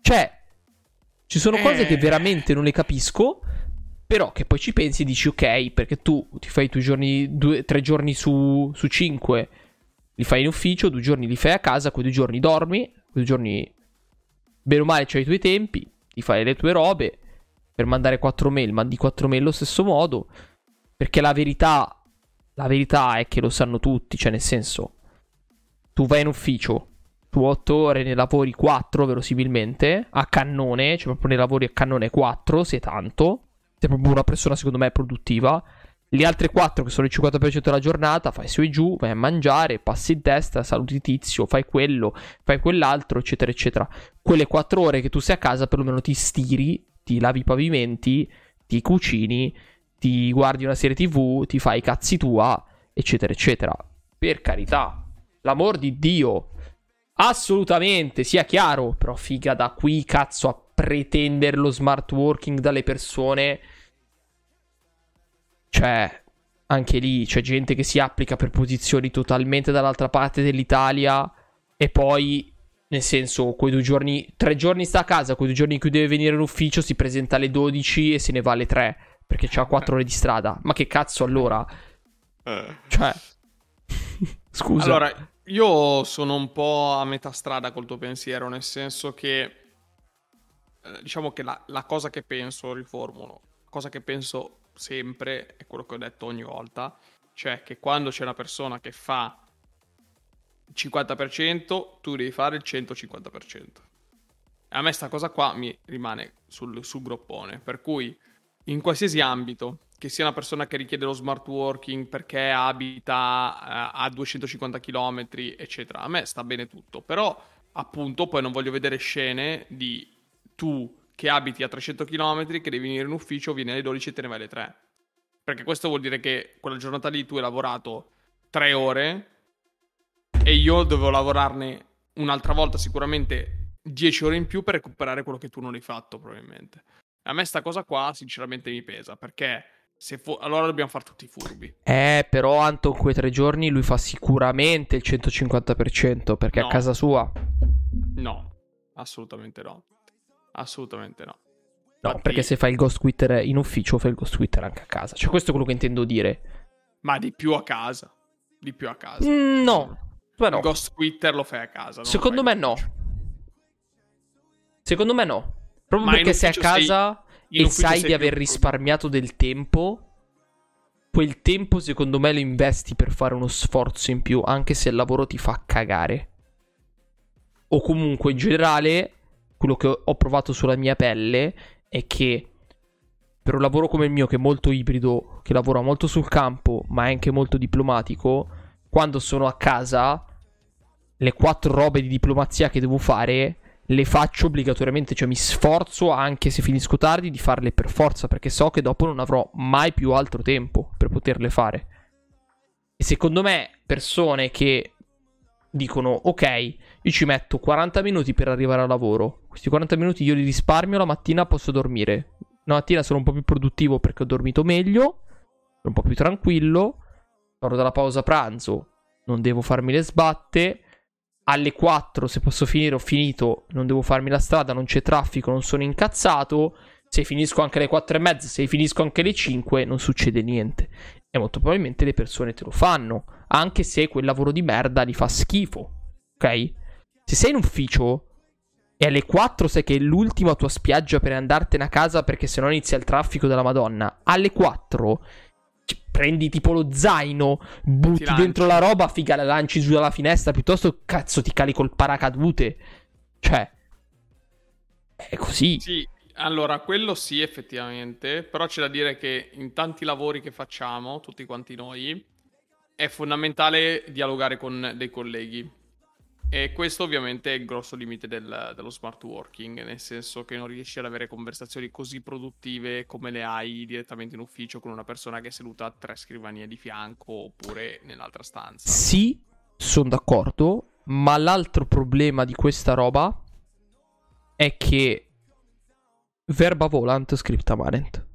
Cioè, ci sono eh... cose che eh. veramente non le capisco. Però che poi ci pensi e dici, ok, perché tu ti fai i tuoi giorni, due, tre giorni su, su cinque, li fai in ufficio, due giorni li fai a casa, quei due giorni dormi, quei due giorni, bene o male, c'hai i tuoi tempi, ti fai le tue robe per mandare 4 mail, mandi 4 mail allo stesso modo. Perché la verità, la verità è che lo sanno tutti, cioè nel senso, tu vai in ufficio, tu 8 ore ne lavori 4 verosimilmente, a cannone, cioè proprio ne lavori a cannone 4, se tanto, sei proprio una persona secondo me produttiva. Le altre 4 che sono il 50% della giornata, fai su e giù, vai a mangiare, passi in testa, saluti tizio, fai quello, fai quell'altro, eccetera, eccetera. Quelle 4 ore che tu sei a casa perlomeno ti stiri ti lavi i pavimenti, ti cucini, ti guardi una serie tv, ti fai i cazzi tua, eccetera, eccetera. Per carità, l'amor di Dio, assolutamente, sia chiaro, però figa da qui, cazzo, a pretendere lo smart working dalle persone. Cioè, anche lì c'è gente che si applica per posizioni totalmente dall'altra parte dell'Italia e poi nel senso, quei due giorni, tre giorni sta a casa, quei due giorni in cui deve venire in ufficio si presenta alle 12 e se ne va alle 3 perché c'ha 4 ore di strada. Ma che cazzo allora? Eh. Cioè, [LAUGHS] scusa. Allora, io sono un po' a metà strada col tuo pensiero, nel senso che, eh, diciamo che la, la cosa che penso, riformulo, la cosa che penso sempre è quello che ho detto ogni volta, cioè che quando c'è una persona che fa 50%, tu devi fare il 150%. A me sta cosa qua mi rimane sul, sul groppone, per cui in qualsiasi ambito, che sia una persona che richiede lo smart working perché abita uh, a 250 km, eccetera, a me sta bene tutto, però appunto poi non voglio vedere scene di tu che abiti a 300 km, che devi venire in ufficio, vieni alle 12 e te ne vai alle 3. Perché questo vuol dire che quella giornata lì tu hai lavorato 3 ore e io dovevo lavorarne un'altra volta sicuramente 10 ore in più per recuperare quello che tu non hai fatto probabilmente. A me sta cosa qua sinceramente mi pesa perché se fu- allora dobbiamo fare tutti i furbi. Eh, però Anton quei tre giorni lui fa sicuramente il 150% perché no. a casa sua. No, assolutamente no. Assolutamente no. No, Infatti... perché se fai il ghost quitter in ufficio, fai il ghost quitter anche a casa. Cioè, questo è quello che intendo dire. Ma di più a casa. Di più a casa. Mm, no, no. Ghost Twitter lo fai a casa. Secondo me no. Secondo me no. Proprio Ma perché sei a casa sei... e sai di aver risparmiato del tempo. Quel tempo, secondo me, lo investi per fare uno sforzo in più, anche se il lavoro ti fa cagare. O comunque, in generale, quello che ho provato sulla mia pelle è che per un lavoro come il mio, che è molto ibrido, che lavora molto sul campo, ma è anche molto diplomatico, quando sono a casa le quattro robe di diplomazia che devo fare le faccio obbligatoriamente, cioè mi sforzo anche se finisco tardi di farle per forza perché so che dopo non avrò mai più altro tempo per poterle fare. E secondo me persone che dicono ok, io ci metto 40 minuti per arrivare al lavoro, questi 40 minuti io li risparmio, la mattina posso dormire. La mattina sono un po' più produttivo perché ho dormito meglio, sono un po' più tranquillo, torno dalla pausa pranzo, non devo farmi le sbatte alle 4 se posso finire ho finito, non devo farmi la strada, non c'è traffico, non sono incazzato. Se finisco anche alle 4 e mezza, se finisco anche alle 5, non succede niente. E molto probabilmente le persone te lo fanno, anche se quel lavoro di merda li fa schifo. Ok? Se sei in ufficio e alle 4 sai che è l'ultima tua spiaggia per andartene a casa perché sennò inizia il traffico della Madonna, alle 4 prendi tipo lo zaino, butti dentro la roba, figa la lanci giù dalla finestra, piuttosto cazzo ti cali col paracadute. Cioè, è così. Sì, allora, quello sì effettivamente, però c'è da dire che in tanti lavori che facciamo, tutti quanti noi, è fondamentale dialogare con dei colleghi. E questo ovviamente è il grosso limite del, dello smart working, nel senso che non riesci ad avere conversazioni così produttive come le hai direttamente in ufficio con una persona che è seduta a tre scrivanie di fianco oppure nell'altra stanza. Sì, sono d'accordo, ma l'altro problema di questa roba è che verba volant scripta manent.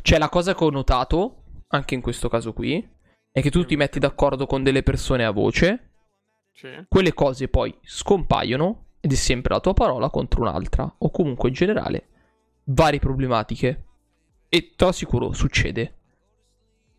Cioè la cosa che ho notato, anche in questo caso qui, è che tu ti metti d'accordo con delle persone a voce sì. quelle cose poi scompaiono ed è sempre la tua parola contro un'altra, o comunque in generale varie problematiche. E te lo assicuro, succede.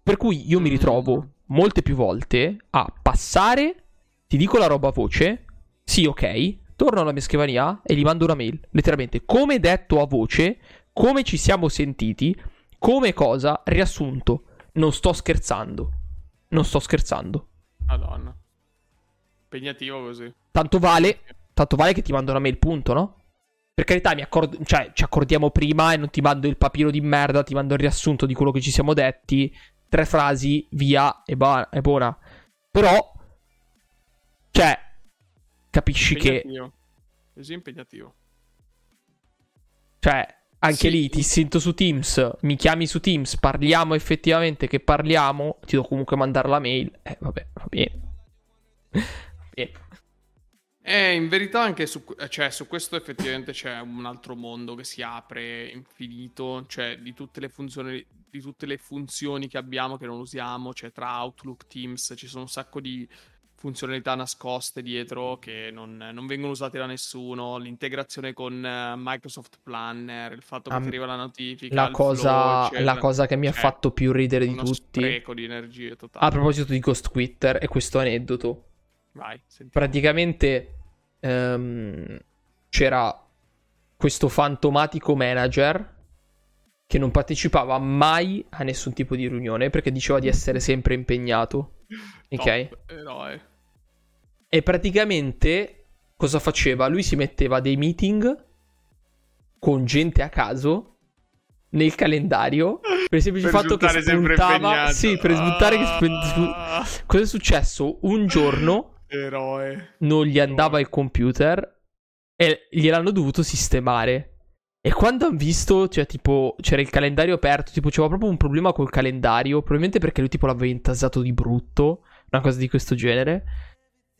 Per cui io mi mm. ritrovo molte più volte a passare, ti dico la roba a voce, sì ok, torno alla mia scrivania e gli mando una mail, letteralmente, come detto a voce, come ci siamo sentiti, come cosa, riassunto. Non sto scherzando. Non sto scherzando. Madonna. Impegnativo così. Tanto vale, tanto vale che ti mando una mail, punto, no? Per carità, accord- cioè, ci accordiamo prima e non ti mando il papiro di merda, ti mando il riassunto di quello che ci siamo detti. Tre frasi, via, e, ba- e buona. Però, cioè, capisci impegnativo. che... Così impegnativo. Cioè, anche sì. lì ti sento su Teams, mi chiami su Teams, parliamo effettivamente che parliamo, ti devo comunque mandare la mail. Eh, vabbè, va bene. E... Eh, in verità anche su, cioè, su, questo effettivamente c'è un altro mondo che si apre infinito, cioè di tutte le funzioni, di tutte le funzioni che abbiamo che non usiamo, cioè tra Outlook, Teams, ci sono un sacco di funzionalità nascoste dietro che non, non vengono usate da nessuno, l'integrazione con uh, Microsoft Planner, il fatto che um, ti arriva la notifica, la cosa, flow, la cosa che mi ha cioè, fatto più ridere di tutti. spreco di energie totale. A proposito di Ghost Twitter e questo aneddoto Vai, Praticamente um, c'era questo fantomatico manager che non partecipava mai a nessun tipo di riunione perché diceva di essere sempre impegnato. [LAUGHS] Ok? Eroe. E praticamente cosa faceva? Lui si metteva dei meeting con gente a caso nel calendario per il semplice per fatto che spuntava sì per sbuttare ah. che sp- cosa è successo un giorno Eroe. Non gli andava il computer e gliel'hanno dovuto sistemare. E quando hanno visto, cioè, tipo, c'era il calendario aperto, tipo, c'era proprio un problema col calendario, probabilmente perché lui, tipo, l'aveva intasato di brutto, una cosa di questo genere.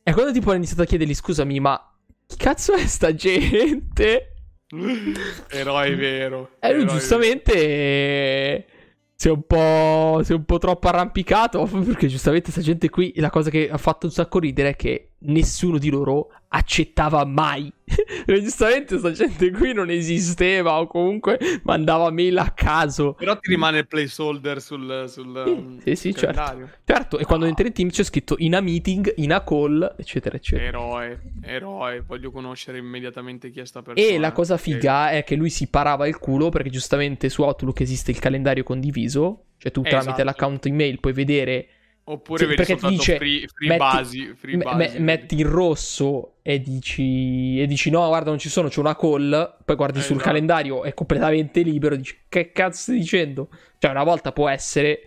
E quando, tipo, hanno iniziato a chiedergli, scusami, ma chi cazzo è sta gente? [LAUGHS] Eroe vero. E lui, giustamente... Vero si è un po'. Si un po' troppo arrampicato. [LAUGHS] Perché giustamente questa gente qui. La cosa che ha fatto un sacco ridere è che nessuno di loro accettava mai. [LAUGHS] giustamente questa gente qui non esisteva. O comunque mandava mail a caso. Però ti rimane il placeholder sul. sul sì, um, sì, sì certo. certo. E quando no. entri in team c'è scritto in a meeting, in a call, eccetera, eccetera. Eroe, eroe. Voglio conoscere immediatamente chi è sta persona. E la cosa figa è che lui si parava il culo perché giustamente su Outlook esiste il calendario condiviso. Cioè tu tramite esatto. l'account email puoi vedere Oppure sì, perché ti dice free, free metti, basi, free me, basi. metti in rosso e dici, e dici no guarda non ci sono c'è una call poi guardi eh, sul esatto. calendario è completamente libero e dici che cazzo stai dicendo cioè una volta può essere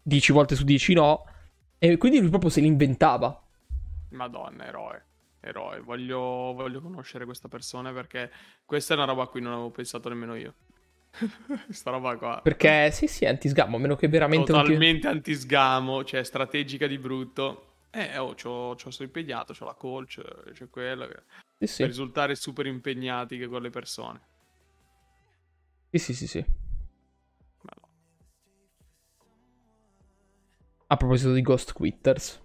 10 volte su 10 no e quindi lui proprio se l'inventava madonna eroe eroe voglio, voglio conoscere questa persona perché questa è una roba a cui non avevo pensato nemmeno io [LAUGHS] Sta roba qua. Perché sì, sì, è antisgamo, a meno che veramente... Totalmente ti... antisgamo, cioè strategica di brutto. Eh, oh, c'ho, c'ho sto impegnato, c'ho la coach, c'è quello. Che... Sì, sì. Per risultare super impegnati che con le persone. Sì, sì, sì, sì. A proposito di Ghost Quitters.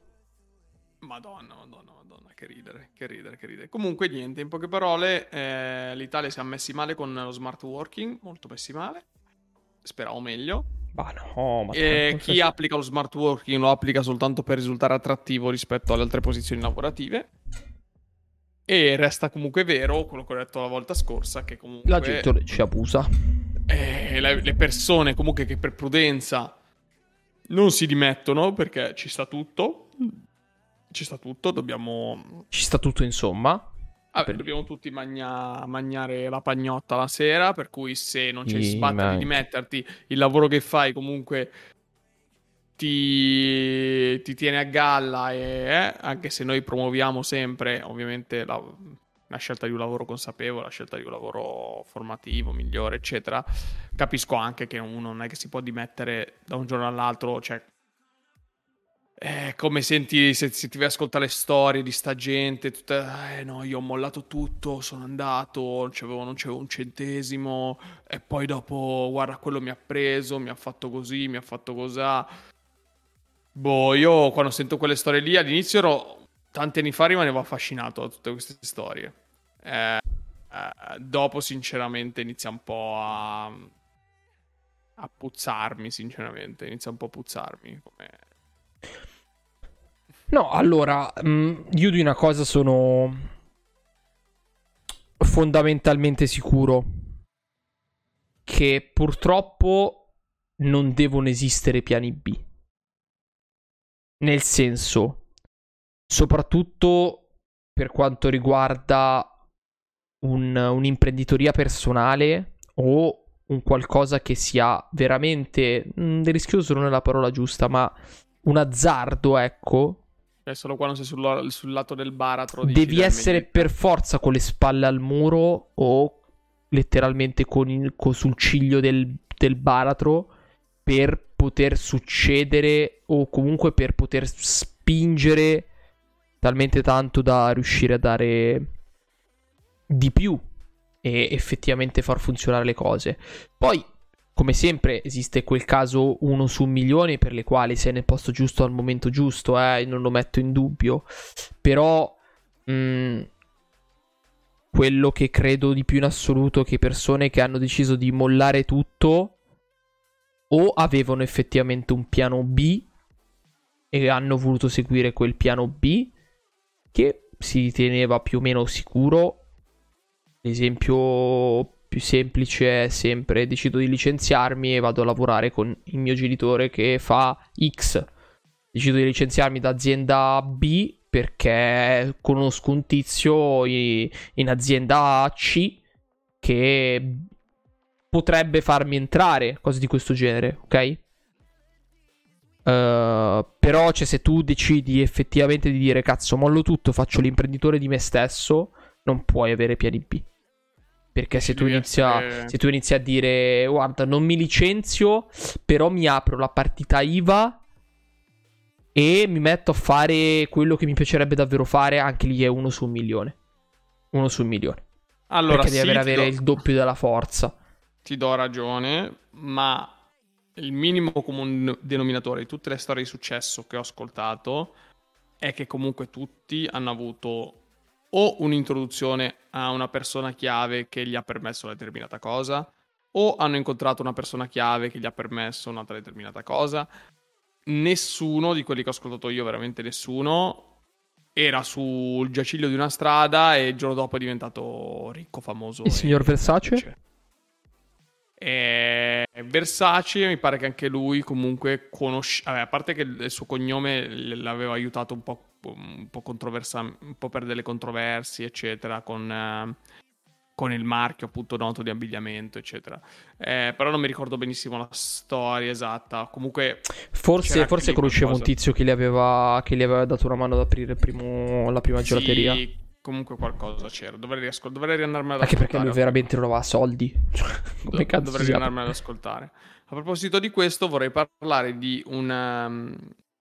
Madonna, madonna che ridere, che ridere, che ridere. Comunque niente, in poche parole, eh, l'Italia si è messi male con lo smart working, molto messi male. Speravo meglio. Ma no, ma e chi applica lo smart working lo applica soltanto per risultare attrattivo rispetto alle altre posizioni lavorative. E resta comunque vero quello che ho detto la volta scorsa, che comunque... La gente ci abusa. Eh, le, le persone comunque che per prudenza non si dimettono perché ci sta tutto ci sta tutto, dobbiamo... Ci sta tutto, insomma. Vabbè, per... dobbiamo tutti magna... mangiare la pagnotta la sera, per cui se non c'è sbattere di metterti, il lavoro che fai comunque ti, ti tiene a galla, e, eh, anche se noi promuoviamo sempre, ovviamente, la, la scelta di un lavoro consapevole, la scelta di un lavoro formativo, migliore, eccetera. Capisco anche che uno non è che si può dimettere da un giorno all'altro, cioè è come senti se, se, ti vai ascoltare le storie di sta gente, tutta, eh no, io ho mollato tutto, sono andato, non c'avevo, non c'avevo un centesimo, e poi dopo, guarda, quello mi ha preso, mi ha fatto così, mi ha fatto cos'ha. Boh, io quando sento quelle storie lì, all'inizio ero, tanti anni fa rimanevo affascinato da tutte queste storie. Eh, eh, dopo, sinceramente, inizia un po' a, a puzzarmi, sinceramente, inizia un po' a puzzarmi come No, allora, mm, io di una cosa sono fondamentalmente sicuro che purtroppo non devono esistere piani B. Nel senso, soprattutto per quanto riguarda un, un'imprenditoria personale o un qualcosa che sia veramente mh, mm, rischioso non è la parola giusta, ma un azzardo, ecco, cioè, solo quando sei sul, sul lato del baratro. Devi essere per forza con le spalle al muro o letteralmente con il, con, sul ciglio del, del baratro per poter succedere o comunque per poter spingere talmente tanto da riuscire a dare di più e effettivamente far funzionare le cose. Poi come sempre esiste quel caso uno su un milione per le quali sei nel posto giusto al momento giusto, eh, non lo metto in dubbio, però mh, mm, quello che credo di più in assoluto è che persone che hanno deciso di mollare tutto o avevano effettivamente un piano B e hanno voluto seguire quel piano B che si riteneva più o meno sicuro. Esempio più semplice è sempre decido di licenziarmi e vado a lavorare con il mio genitore che fa X. Decido di licenziarmi da azienda B perché conosco un tizio in azienda C che potrebbe farmi entrare, cose di questo genere, ok? Uh, però, cioè, se tu decidi effettivamente di dire cazzo, mollo tutto, faccio l'imprenditore di me stesso, non puoi avere piani B. Perché se tu, inizia, se tu inizi a dire, guarda, non mi licenzio, però mi apro la partita IVA e mi metto a fare quello che mi piacerebbe davvero fare, anche lì è uno su un milione. Uno su un milione. Allora, perché sì, devi avere do... il doppio della forza. Ti do ragione, ma il minimo comune denominatore di tutte le storie di successo che ho ascoltato è che comunque tutti hanno avuto o un'introduzione a una persona chiave che gli ha permesso una determinata cosa, o hanno incontrato una persona chiave che gli ha permesso un'altra determinata cosa. Nessuno di quelli che ho ascoltato io, veramente nessuno, era sul giaciglio di una strada e il giorno dopo è diventato ricco, famoso. Il signor Versace? E Versace mi pare che anche lui comunque conosce, Vabbè, a parte che il suo cognome l'aveva aiutato un po', un po', controversa... un po per delle controversie, eccetera, con, eh, con il marchio appunto noto di abbigliamento, eccetera. Eh, però non mi ricordo benissimo la storia esatta. Comunque, forse, forse conoscevo un tizio che gli, aveva, che gli aveva dato una mano ad aprire primo, la prima gelateria. Sì, comunque qualcosa c'era. Dovrei, riascol- dovrei riandarmene ad Anche ascoltare. Anche perché lui veramente non aveva soldi. [LAUGHS] Come cazzo Dovrei riandarmene ad ascoltare. A proposito di questo, vorrei parlare di una,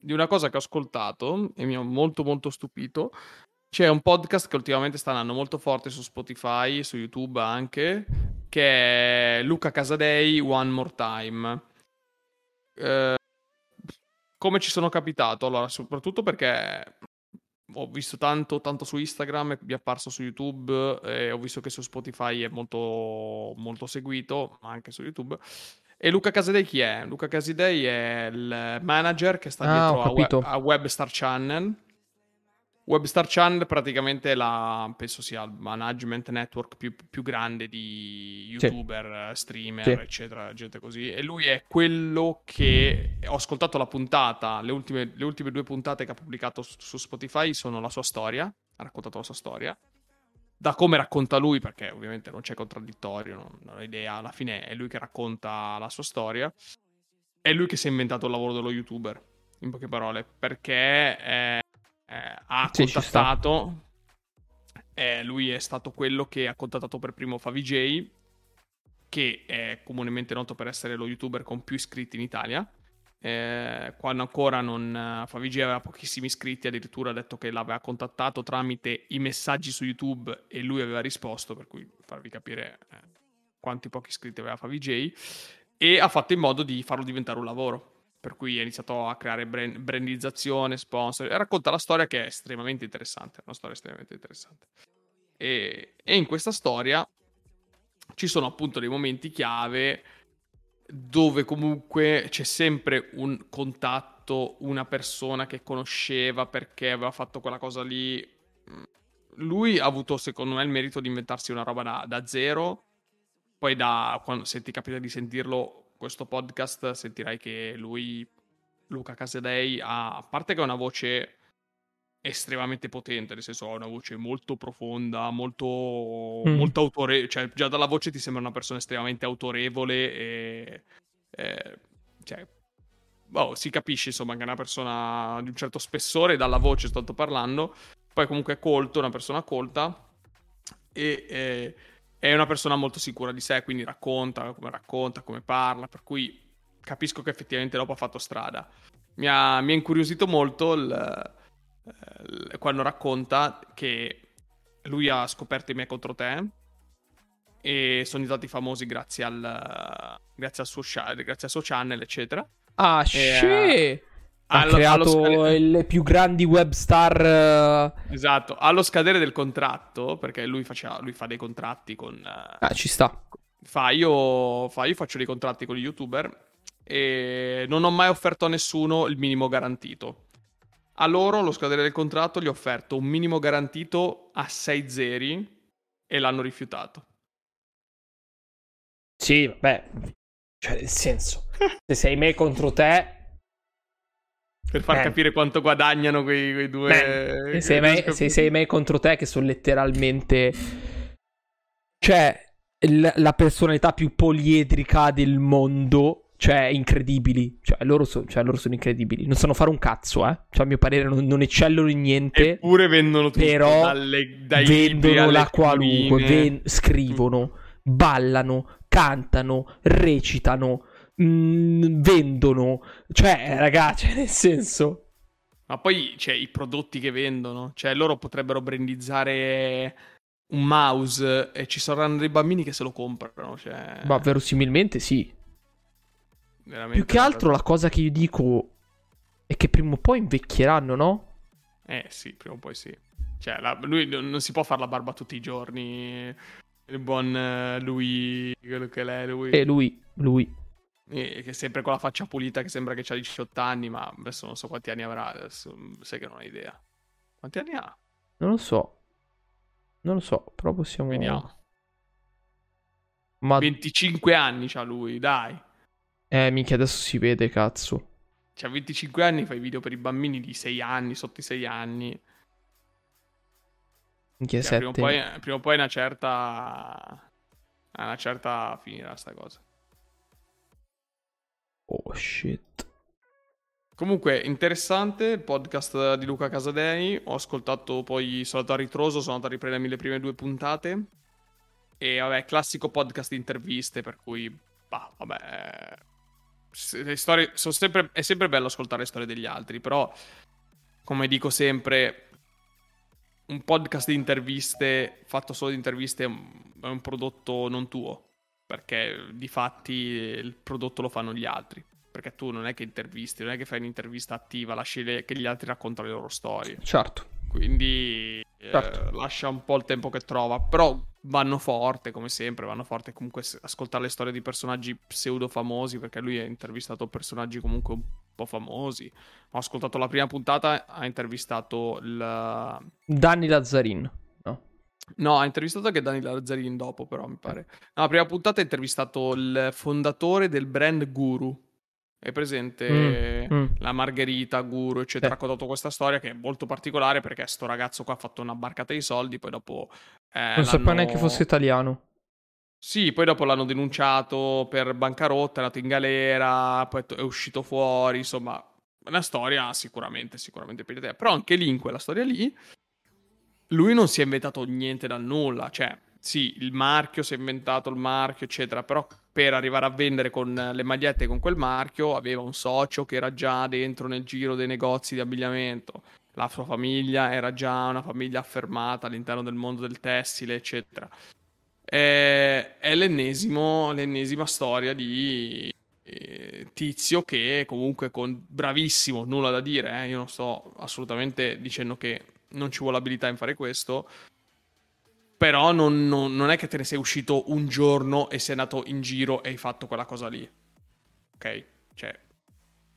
di una cosa che ho ascoltato e mi ha molto molto stupito. C'è un podcast che ultimamente sta andando molto forte su Spotify, su YouTube anche, che è Luca Casadei One More Time. Eh, come ci sono capitato? Allora, soprattutto perché ho visto tanto, tanto su Instagram, mi è apparso su YouTube, e ho visto che su Spotify è molto, molto seguito, ma anche su YouTube. E Luca Casidei chi è? Luca Casidei è il manager che sta ah, dietro a, Web, a Webstar Channel Webstar Channel praticamente la, penso sia il management network più, più grande di youtuber, sì. streamer, sì. eccetera, gente così. E lui è quello che ho ascoltato la puntata, le ultime, le ultime due puntate che ha pubblicato su, su Spotify sono la sua storia, ha raccontato la sua storia. Da come racconta lui, perché ovviamente non c'è contraddittorio, non, non ho idea, alla fine è lui che racconta la sua storia. è lui che si è inventato il lavoro dello youtuber, in poche parole, perché eh, eh, ha sì, contattato... Eh, lui è stato quello che ha contattato per primo Favij, che è comunemente noto per essere lo youtuber con più iscritti in Italia. Eh, quando ancora non Favij aveva pochissimi iscritti, addirittura ha detto che l'aveva contattato tramite i messaggi su YouTube e lui aveva risposto, per cui farvi capire eh, quanti pochi iscritti aveva Favij e ha fatto in modo di farlo diventare un lavoro. Per cui ha iniziato a creare brand- brandizzazione, sponsor e racconta la storia che è estremamente interessante. Una storia estremamente interessante. E, e in questa storia ci sono appunto dei momenti chiave dove comunque c'è sempre un contatto, una persona che conosceva perché aveva fatto quella cosa lì. Lui ha avuto, secondo me, il merito di inventarsi una roba da, da zero poi da quando, se ti capita di sentirlo questo podcast sentirai che lui Luca Casadei ha a parte che ha una voce estremamente potente, nel senso ha una voce molto profonda, molto, mm. molto autorevole, cioè già dalla voce ti sembra una persona estremamente autorevole e, e cioè, boh, si capisce insomma che è una persona di un certo spessore, dalla voce sto parlando, poi comunque è colto, una persona colta e... e è una persona molto sicura di sé, quindi racconta come racconta, come parla, per cui capisco che effettivamente dopo ha fatto strada. Mi ha, mi ha incuriosito molto il, quando racconta che lui ha scoperto i miei contro te e sono diventati famosi grazie al, grazie al, suo, grazie al suo channel, eccetera. Ah, e, ha allo, creato scadere... le più grandi web star. Uh... Esatto, allo scadere del contratto, perché lui, faceva, lui fa dei contratti con... Uh... Ah, ci sta. Fa io, fa, io faccio dei contratti con gli youtuber e non ho mai offerto a nessuno il minimo garantito. A loro, allo scadere del contratto, gli ho offerto un minimo garantito a 6 zeri e l'hanno rifiutato. Sì, vabbè. Cioè, nel senso, se sei me contro te, per far Man. capire quanto guadagnano quei, quei due. Se sei, me, se sei me contro te, che sono letteralmente. Cioè, la personalità più poliedrica del mondo. Cioè, incredibili. Cioè loro, so- cioè, loro sono incredibili. Non sanno fare un cazzo, eh. Cioè, a mio parere, non, non eccellono in niente. Eppure vendono tutto. Però dalle, dai vendono la qualunque. Ven- scrivono, ballano, cantano, recitano mh, mm, vendono. Cioè, ragazzi, [LAUGHS] nel senso... Ma poi, cioè, i prodotti che vendono, cioè, loro potrebbero brandizzare un mouse e ci saranno dei bambini che se lo comprano, cioè... Ma verosimilmente sì. Veramente Più che altro la cosa che io dico è che prima o poi invecchieranno, no? Eh sì, prima o poi sì. Cioè, la, lui non si può fare la barba tutti i giorni. Il buon uh, lui, quello che è lui. E lui, lui. E che sempre con la faccia pulita che sembra che ha 18 anni, ma adesso non so quanti anni avrà, adesso sai che non ho idea. Quanti anni ha? Non lo so. Non lo so, però possiamo... Vediamo. Ma... 25 anni c'ha lui, dai. Eh, minchia, adesso si vede, cazzo. C'ha 25 anni, fai video per i bambini di 6 anni, sotto i 6 anni. Minchia, cioè, prima, o poi, prima o poi una certa... Una certa finirà sta cosa. Oh shit. Comunque, interessante il podcast di Luca Casadei. Ho ascoltato poi, sono andato a ritroso, sono andato a riprendermi le prime due puntate. E vabbè, classico podcast di interviste, per cui, bah, vabbè. Le storie, sono sempre, è sempre bello ascoltare le storie degli altri, però, come dico sempre, un podcast di interviste fatto solo di interviste è un, prodotto non tuo perché di fatti il prodotto lo fanno gli altri. Perché tu non è che intervisti, non è che fai un'intervista attiva, lasci le... che gli altri raccontano le loro storie. Certo. Quindi certo. Eh, lascia un po' il tempo che trova. Però vanno forte, come sempre, vanno forte comunque ascoltare le storie di personaggi pseudo famosi, perché lui ha intervistato personaggi comunque un po' famosi. Ho ascoltato la prima puntata, ha intervistato il... Danny Lazzarin. No, ha intervistato anche Dani Lazzarin dopo, però mi pare. No, la prima puntata ha intervistato il fondatore del brand Guru. È presente mm, mm. la Margherita, Guru, eccetera. Ha raccontato questa storia che è molto particolare perché sto ragazzo qua ha fatto una barcata di soldi, poi dopo... Eh, non l'hanno... sapevo neanche fosse italiano. Sì, poi dopo l'hanno denunciato per bancarotta, è andato in galera, poi è uscito fuori, insomma, una storia sicuramente, sicuramente di te. Però anche lì, in quella storia lì, lui non si è inventato niente dal nulla, cioè, sì, il marchio si è inventato il marchio, eccetera, però per arrivare a vendere con le magliette con quel marchio aveva un socio che era già dentro nel giro dei negozi di abbigliamento. La sua famiglia era già una famiglia affermata all'interno del mondo del tessile, eccetera. È, è l'ennesima storia di eh, tizio che comunque con bravissimo, nulla da dire, eh, io non sto assolutamente dicendo che non ci vuole abilità in fare questo, però non, non, non, è che te ne sei uscito un giorno e sei andato in giro e hai fatto quella cosa lì. Ok? Cioè,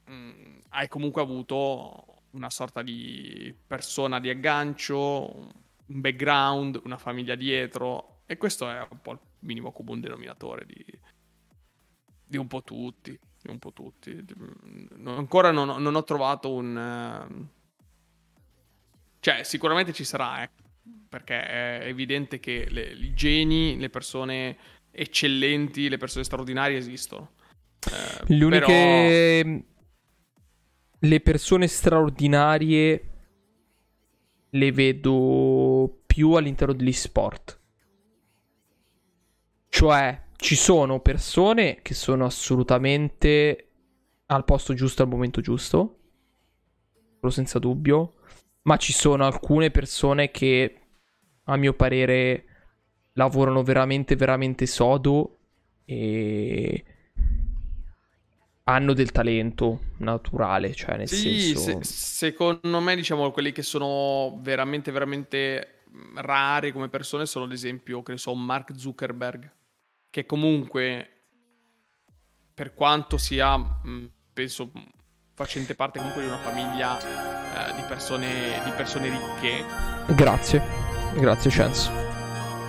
mh, mm, hai comunque avuto una sorta di persona di aggancio, un background, una famiglia dietro. E questo è un po' il minimo comune denominatore di, di un po' tutti. Di un po' tutti. Mm, ancora non, non ho trovato un... Uh... Cioè, sicuramente ci sarà, eh perché è evidente che le, i geni, le persone eccellenti, le persone straordinarie esistono. Eh, le uniche... Però... Le persone straordinarie le vedo più all'interno degli sport. Cioè, ci sono persone che sono assolutamente al posto giusto al momento giusto, senza dubbio, ma ci sono alcune persone che a mio parere lavorano veramente veramente sodo e hanno del talento naturale, cioè nel sì, senso... Se, secondo me diciamo quelli che sono veramente veramente rari come persone sono ad esempio, che ne so, Mark Zuckerberg, che comunque per quanto sia, penso, facente parte comunque di una famiglia eh, di, persone, di persone ricche. Grazie Grazie Chance.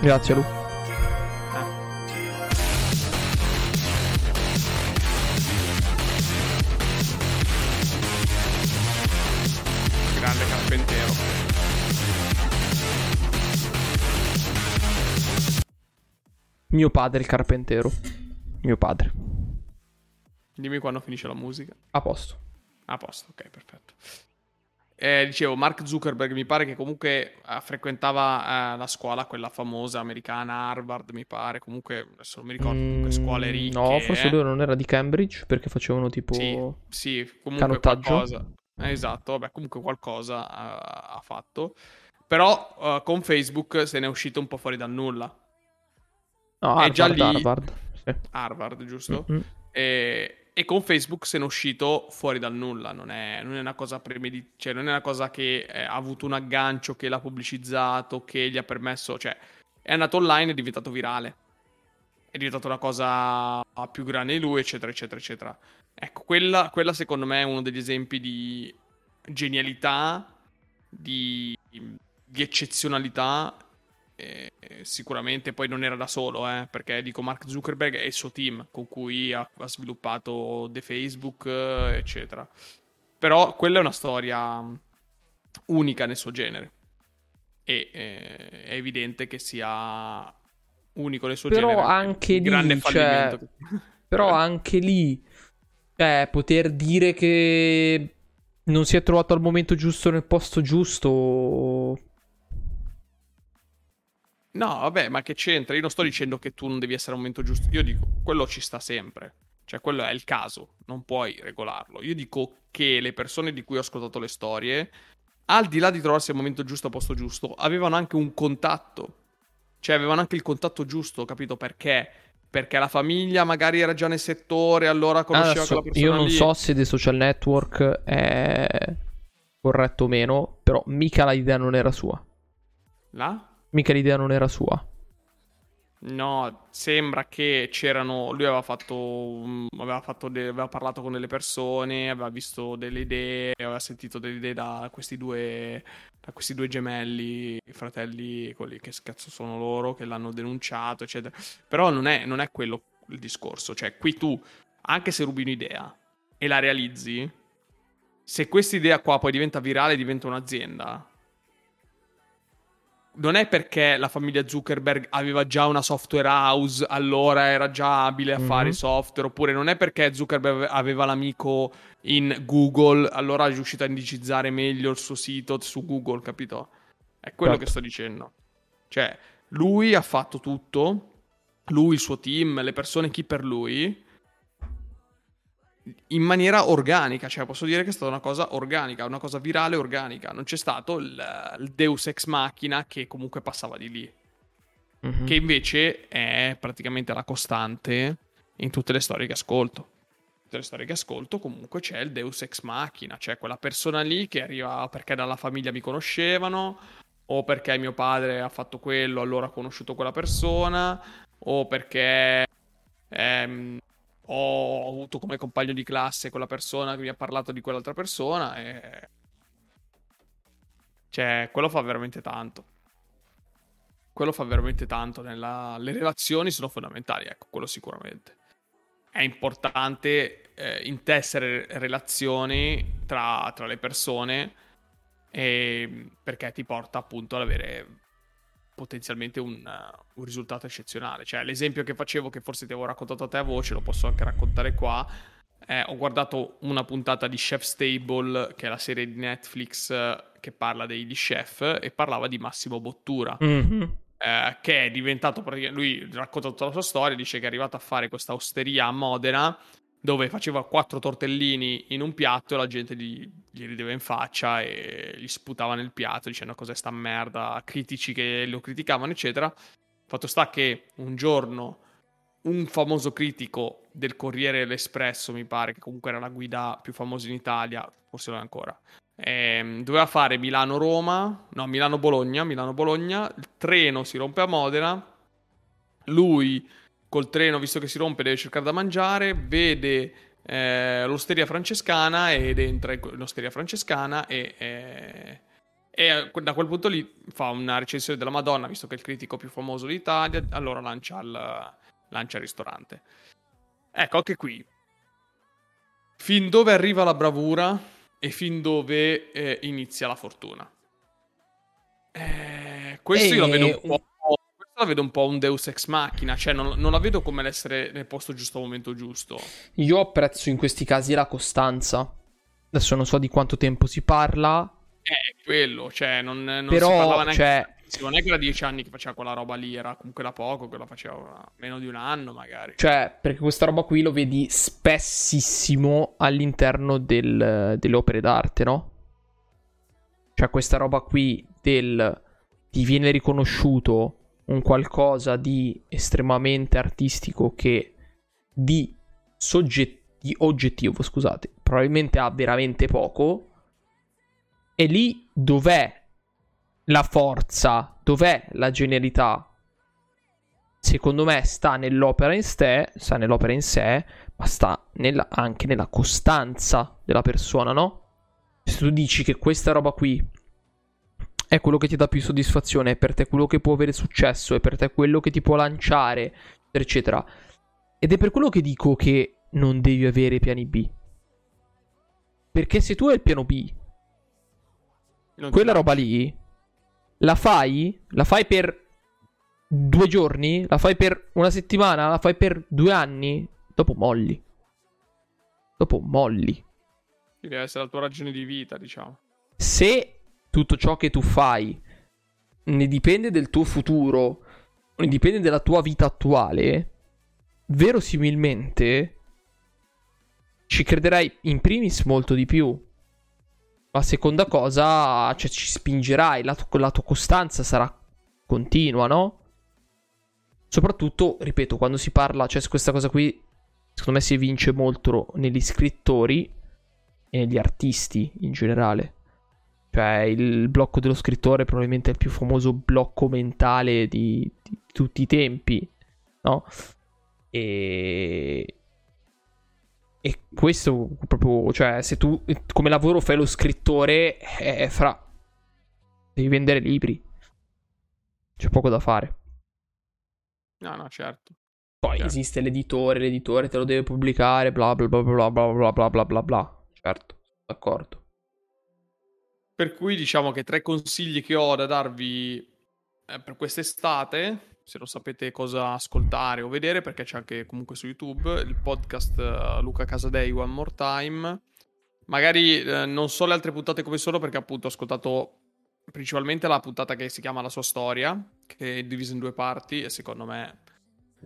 Grazie Lu. Grande carpentiero. Mio padre il carpentero. Mio padre. Dimmi quando finisce la musica. A posto. A posto, ok, perfetto. Eh, dicevo, Mark Zuckerberg mi pare che comunque eh, frequentava eh, la scuola, quella famosa americana, Harvard, mi pare. Comunque, adesso non mi ricordo, comunque mm, scuole ricche. No, forse lui non era di Cambridge perché facevano tipo. Sì, sì comunque canottaggio. qualcosa. esatto, vabbè, comunque qualcosa ha, ha fatto. Però uh, con Facebook se ne è uscito un po' fuori dal nulla. No, Harvard, già lì... Harvard. Sì. Harvard, giusto? Mm-hmm. E e con Facebook se ne è uscito fuori dal nulla, non è, non è una cosa premeditata, cioè non è una cosa che eh, ha avuto un aggancio, che l'ha pubblicizzato, che gli ha permesso, cioè è andato online è diventato virale. È diventata una cosa più grande di lui, eccetera, eccetera, eccetera. Ecco, quella, quella secondo me è uno degli esempi di genialità, di, di eccezionalità sicuramente poi non era da solo, eh, perché dico Mark Zuckerberg e il suo team con cui ha, ha sviluppato The Facebook, eccetera. Però quella è una storia unica nel suo genere. E eh, è evidente che sia unico nel suo però genere. Anche lì, grande cioè, però [LAUGHS] anche lì, cioè, poter dire che non si è trovato al momento giusto nel posto giusto No, vabbè, ma che c'entra? Io non sto dicendo che tu non devi essere al momento giusto. Io dico, quello ci sta sempre. Cioè, quello è il caso, non puoi regolarlo. Io dico che le persone di cui ho ascoltato le storie, al di là di trovarsi al momento giusto, al posto giusto, avevano anche un contatto. Cioè, avevano anche il contatto giusto, capito perché? Perché la famiglia magari era già nel settore, allora conosceva Adesso, quella persona Io non lì. so se dei social network è corretto o meno, però mica l'idea non era sua. La? Mica l'idea non era sua. No, sembra che c'erano. Lui aveva fatto. Aveva, fatto de... aveva parlato con delle persone, aveva visto delle idee, aveva sentito delle idee da questi due. Da questi due gemelli, fratelli, quelli che cazzo sono loro, che l'hanno denunciato, eccetera. Però non è, non è quello il discorso. Cioè, qui tu, anche se rubi un'idea e la realizzi, se questa idea qua poi diventa virale, diventa un'azienda, non è perché la famiglia Zuckerberg aveva già una software house, allora era già abile a mm-hmm. fare software, oppure non è perché Zuckerberg aveva l'amico in Google, allora è riuscito a indicizzare meglio il suo sito su Google, capito? È quello certo. che sto dicendo. Cioè, lui ha fatto tutto, lui, il suo team, le persone chi per lui, in maniera organica, cioè posso dire che è stata una cosa organica, una cosa virale organica, non c'è stato il, il Deus ex machina che comunque passava di lì, mm-hmm. che invece è praticamente la costante in tutte le storie che ascolto. Tutte le storie che ascolto comunque c'è il Deus ex machina, cioè quella persona lì che arriva perché dalla famiglia mi conoscevano, o perché mio padre ha fatto quello, allora ho conosciuto quella persona, o perché ehm, ho avuto come compagno di classe quella persona che mi ha parlato di quell'altra persona e... Cioè, quello fa veramente tanto. Quello fa veramente tanto. Nella... Le relazioni sono fondamentali, ecco, quello sicuramente. È importante eh, intessere relazioni tra, tra le persone e... perché ti porta appunto ad avere potenzialmente un, uh, un, risultato eccezionale. Cioè, l'esempio che facevo, che forse ti avevo raccontato a te a voce, lo posso anche raccontare qua. Eh, ho guardato una puntata di Chef Stable, che è la serie di Netflix uh, che parla degli chef, e parlava di Massimo Bottura. Mm-hmm. Eh, che è diventato praticamente lui racconta tutta la sua storia, dice che è arrivato a fare questa osteria a Modena dove faceva quattro tortellini in un piatto e la gente gli, gli, rideva in faccia e gli sputava nel piatto dicendo cos'è sta merda, critici che lo criticavano, eccetera. Fatto sta che un giorno un famoso critico del Corriere L'Espresso, mi pare, che comunque era la guida più famosa in Italia, forse lo è ancora, ehm, doveva fare Milano-Roma, no, Milano-Bologna, Milano-Bologna, il treno si rompe a Modena, lui col treno, visto che si rompe, deve cercare da mangiare, vede eh, l'osteria francescana ed entra in l'osteria francescana e, eh, e, da quel punto lì fa una recensione della Madonna, visto che è il critico più famoso d'Italia, allora lancia il, lancia il ristorante. Ecco, anche qui. Fin dove arriva la bravura e fin dove eh, inizia la fortuna. Eh, questo io lo vedo un po' la vedo un po' un deus ex machina, cioè non, non, la vedo come l'essere nel posto giusto al momento giusto. Io apprezzo in questi casi la costanza. Adesso non so di quanto tempo si parla. Eh, quello, cioè non, non Però, si parlava neanche... Cioè... Non è che era dieci anni che faceva quella roba lì, era comunque da poco che lo faceva meno di un anno magari. Cioè, perché questa roba qui lo vedi spessissimo all'interno del, delle opere d'arte, no? Cioè, questa roba qui del ti viene riconosciuto un qualcosa di estremamente artistico che di, sogget- oggettivo, scusate, probabilmente ha veramente poco. E lì dov'è la forza, dov'è la genialità? Secondo me sta nell'opera in sé, sta nell'opera in sé, ma sta nella, anche nella costanza della persona, no? Se tu dici che questa roba qui è quello che ti dà più soddisfazione, è per te quello che può avere successo, è per te quello che ti può lanciare, eccetera. Ed è per quello che dico che non devi avere piani B. Perché se tu hai il piano B, non quella roba lì, la fai, la fai per due giorni, la fai per una settimana, la fai per due anni, dopo molli. Dopo molli. Deve essere la tua ragione di vita, diciamo. Se tutto ciò che tu fai ne dipende del tuo futuro, ne dipende della tua vita attuale, verosimilmente ci crederai in primis molto di più. La seconda cosa, cioè ci spingerai, la, tu- la tua costanza sarà continua, no? Soprattutto, ripeto, quando si parla, cioè questa cosa qui, secondo me si evince molto negli scrittori e negli artisti in generale. Cioè, il blocco dello scrittore è probabilmente il più famoso blocco mentale di, di tutti i tempi, no? E... E questo proprio, cioè, se tu come lavoro fai lo scrittore, eh, fra... Devi vendere libri. C'è poco da fare. No, no, certo. Poi certo. esiste l'editore, l'editore te lo deve pubblicare, bla bla bla bla bla bla bla bla bla bla. Certo, d'accordo. Per cui diciamo che tre consigli che ho da darvi eh, per quest'estate, se lo sapete cosa ascoltare o vedere, perché c'è anche comunque su YouTube il podcast uh, Luca Casadei One More Time. Magari uh, non so le altre puntate come sono, perché appunto ho ascoltato principalmente la puntata che si chiama La sua storia, che è divisa in due parti e secondo me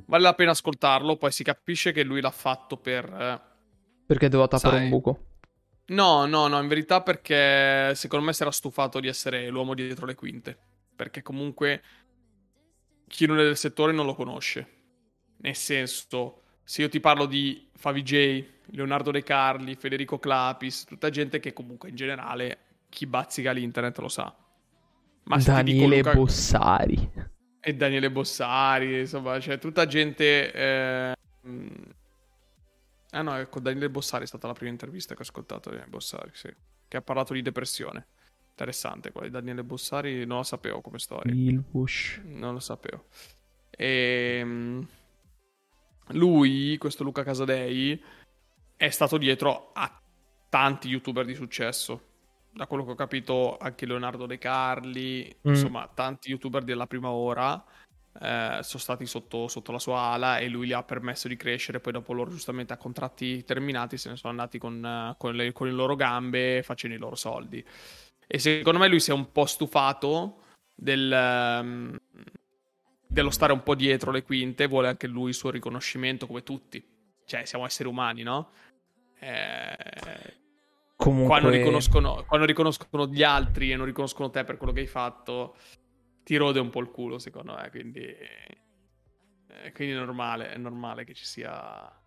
vale la pena ascoltarlo. Poi si capisce che lui l'ha fatto per... Uh, perché doveva tappare un buco. No, no, no, in verità perché secondo me si era stufato di essere l'uomo dietro le quinte. Perché comunque chi non è del settore non lo conosce. Nel senso, se io ti parlo di Favij, Leonardo De Carli, Federico Clapis, tutta gente che comunque in generale chi bazzica l'internet lo sa. Ma Daniele Luca... Bossari. E Daniele Bossari, insomma, c'è tutta gente... Eh... Ah no, ecco, Daniele Bossari è stata la prima intervista che ho ascoltato di Bossari, sì. Che ha parlato di depressione. Interessante quella di Daniele Bossari, non la sapevo come storia. Il Bush. Non lo sapevo. E... Ehm, lui, questo Luca Casadei, è stato dietro a tanti youtuber di successo. Da quello che ho capito, anche Leonardo De Carli, mm. insomma, tanti youtuber della prima ora eh, sono stati sotto, sotto, la sua ala e lui gli ha permesso di crescere. Poi, dopo loro, giustamente a contratti terminati, se ne sono andati con, con, le, con le loro gambe facendo i loro soldi. E secondo me lui si è un po' stufato del, um, dello stare un po' dietro le quinte. Vuole anche lui il suo riconoscimento, come tutti. Cioè, siamo esseri umani, no? Eh. Comunque... Quando riconoscono, quando riconoscono, gli altri e non riconoscono te per quello che hai fatto, ti rode un po' il culo, secondo me. Quindi, eh, quindi è, normale, è normale che ci sia.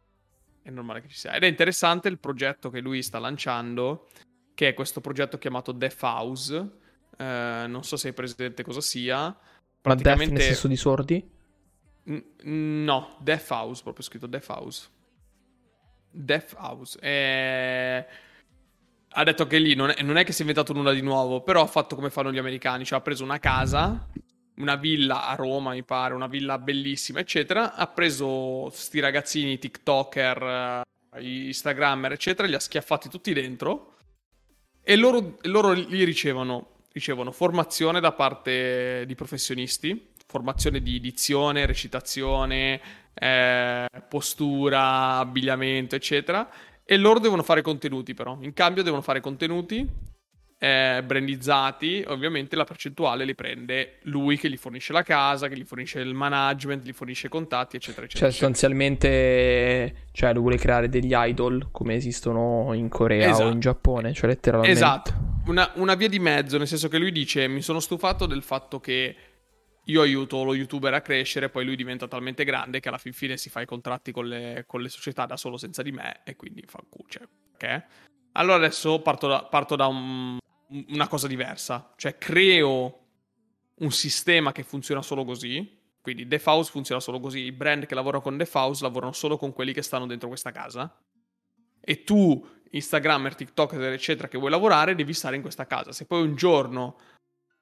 È normale che ci sia. Ed è interessante il progetto che lui sta lanciando, che è questo progetto chiamato Death House. Eh, non so se hai presente cosa sia. Praticamente... Ma Death nel senso di sordi? N- no, Death House, proprio scritto Death House. Death House. È ha detto che lì non è, non è, che si è inventato nulla di nuovo, però ha fatto come fanno gli americani, cioè ha preso una casa, una villa a Roma, mi pare, una villa bellissima, eccetera, ha preso sti ragazzini TikToker, eh, Instagrammer, eccetera, li ha schiaffati tutti dentro e loro, loro li ricevono, ricevono formazione da parte di professionisti, formazione di edizione, recitazione, eh, postura, abbigliamento, eccetera e loro devono fare contenuti, però. In cambio, devono fare contenuti eh, brandizzati. Ovviamente la percentuale li prende lui che gli fornisce la casa, che gli fornisce il management, gli fornisce i contatti, eccetera, eccetera. Cioè, sostanzialmente, cioè, lui vuole creare degli idol come esistono in Corea esatto. o in Giappone, cioè letteralmente. Esatto. Una, una via di mezzo, nel senso che lui dice: Mi sono stufato del fatto che io aiuto lo youtuber a crescere, poi lui diventa talmente grande che alla fin fine si fa i contratti con le, con le società da solo senza di me e quindi fa cuce. Ok? Allora adesso parto da, parto da un, una cosa diversa, cioè creo un sistema che funziona solo così. Quindi Defaus funziona solo così. I brand che lavorano con Defaus lavorano solo con quelli che stanno dentro questa casa. E tu, Instagrammer, TikToker, eccetera, che vuoi lavorare, devi stare in questa casa. Se poi un giorno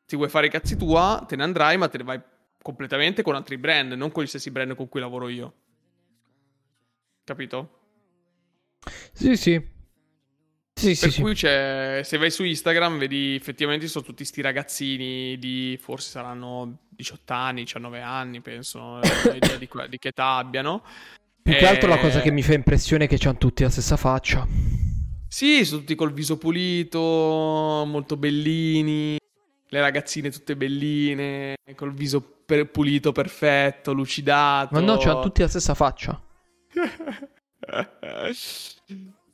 ti vuoi fare i cazzi tua, te ne andrai, ma te ne vai completamente con altri brand, non con gli stessi brand con cui lavoro io. Capito? Sì, sì. Sì, per sì, cui sì. c'è, se vai su Instagram vedi effettivamente sono tutti sti ragazzini di forse saranno 18 anni, 19 anni, penso, [COUGHS] di, di, che età abbiano. Più e... che altro la cosa che mi fa impressione è che hanno tutti la stessa faccia. Sì, sono tutti col viso pulito, molto bellini le ragazzine tutte belline, col viso per- pulito, perfetto, lucidato. Ma no, c'hanno tutti la stessa faccia. [LAUGHS]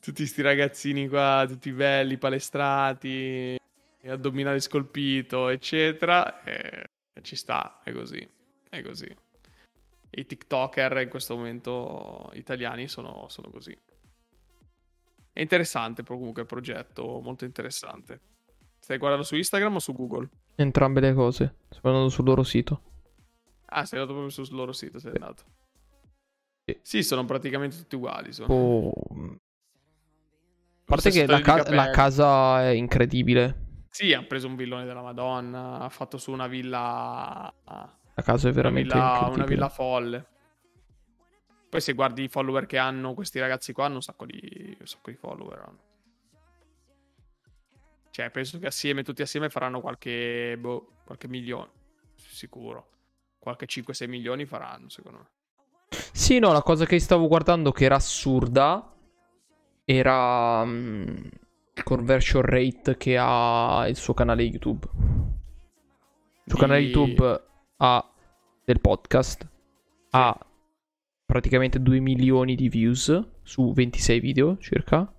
tutti sti ragazzini qua, tutti belli, palestrati, addominale scolpito, eccetera. E ci sta, è così, è così. I TikToker in questo momento italiani sono, sono così. È interessante comunque il progetto, molto interessante. Stai guardando su Instagram o su Google? Entrambe le cose. Sto guardando sul loro sito. Ah, sei andato proprio sul loro sito, sei andato. Sì. sì, sono praticamente tutti uguali. Sono. Oh. A parte che la, ca- la, casa è incredibile. Sì, ha preso un villone della Madonna, ha fatto su una villa... La casa è veramente una villa, una villa folle. Poi se guardi i follower che hanno questi ragazzi qua, hanno un sacco di, un sacco di follower. Hanno. Cioè, penso che assieme, tutti assieme, faranno qualche, boh, qualche milione. sicuro. Qualche 5-6 milioni faranno, secondo me. Sì, no, la cosa che stavo guardando che era assurda era um, il conversion rate che ha il suo canale YouTube. Il suo di... canale YouTube ha del podcast ha praticamente 2 milioni di views su 26 video circa.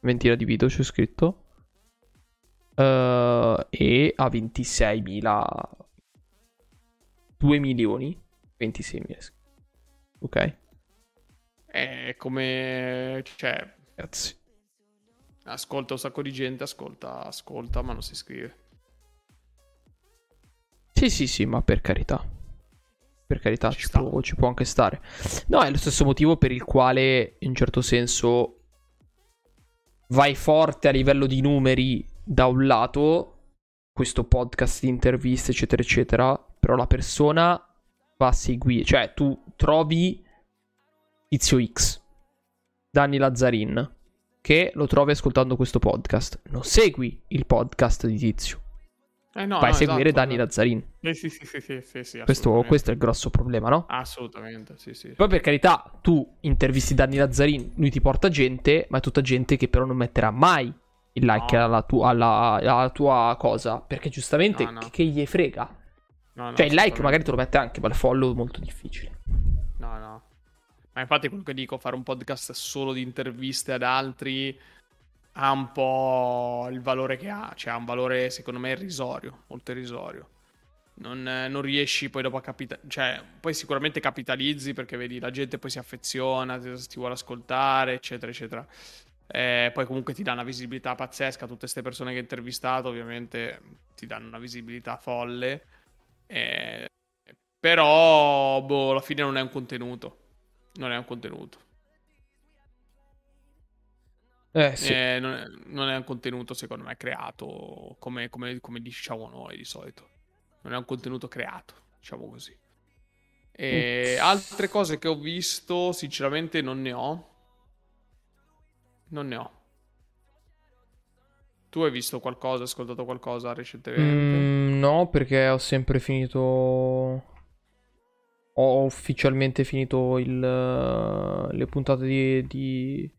Ventina di video c'è scritto. Uh, e ha 26.000 2 milioni 26.000 ok? È come cioè Grazie. ascolta un sacco di gente ascolta ascolta ma non si iscrive sì sì sì ma per carità. Per carità ci, ci, può, ci può anche stare. No è lo stesso motivo per il quale in un certo senso vai forte a livello di numeri da un lato questo podcast di interviste, eccetera, eccetera, però la persona va a seguire, cioè tu trovi Tizio X, Danny Lazzarin, che lo trovi ascoltando questo podcast. Non segui il podcast di Tizio. Eh no, Vai no, a seguire esatto, Danny Lazzarin. Eh, sì, sì, sì, sì, sì, sì questo, questo, è il grosso problema, no? Assolutamente, sì, sì. Poi per carità, tu intervisti Danny Lazzarin, lui ti porta gente, ma è tutta gente che però non metterà mai il like no. alla, tu- alla, alla, tua cosa. Perché giustamente, no, no. Che, gli frega? cioè, il like magari te lo mette anche, ma il follow è molto difficile. No, no. Ma infatti, quello che dico, fare un podcast solo di interviste ad altri ha un po' il valore che ha. Cioè, ha un valore, secondo me, irrisorio, molto irrisorio. Non, non, riesci poi dopo a capitalizzare, cioè poi sicuramente capitalizzi perché vedi la gente poi si affeziona, ti, ti vuole ascoltare, eccetera, eccetera. Eh, poi comunque ti dà una visibilità pazzesca. Tutte queste persone che hai intervistato, ovviamente, ti danno una visibilità folle. Eh, però, boh, alla fine non è un contenuto. Non è un contenuto. Eh, sì. eh, non, è, non, è, un contenuto, secondo me, creato come, come, come, diciamo noi di solito. Non è un contenuto creato, diciamo così. E altre cose che ho visto, sinceramente, non ne ho non ne ho. Tu hai visto qualcosa, ascoltato qualcosa recentemente? Mm, no, perché ho sempre finito. Ho ufficialmente finito il, le puntate di, di,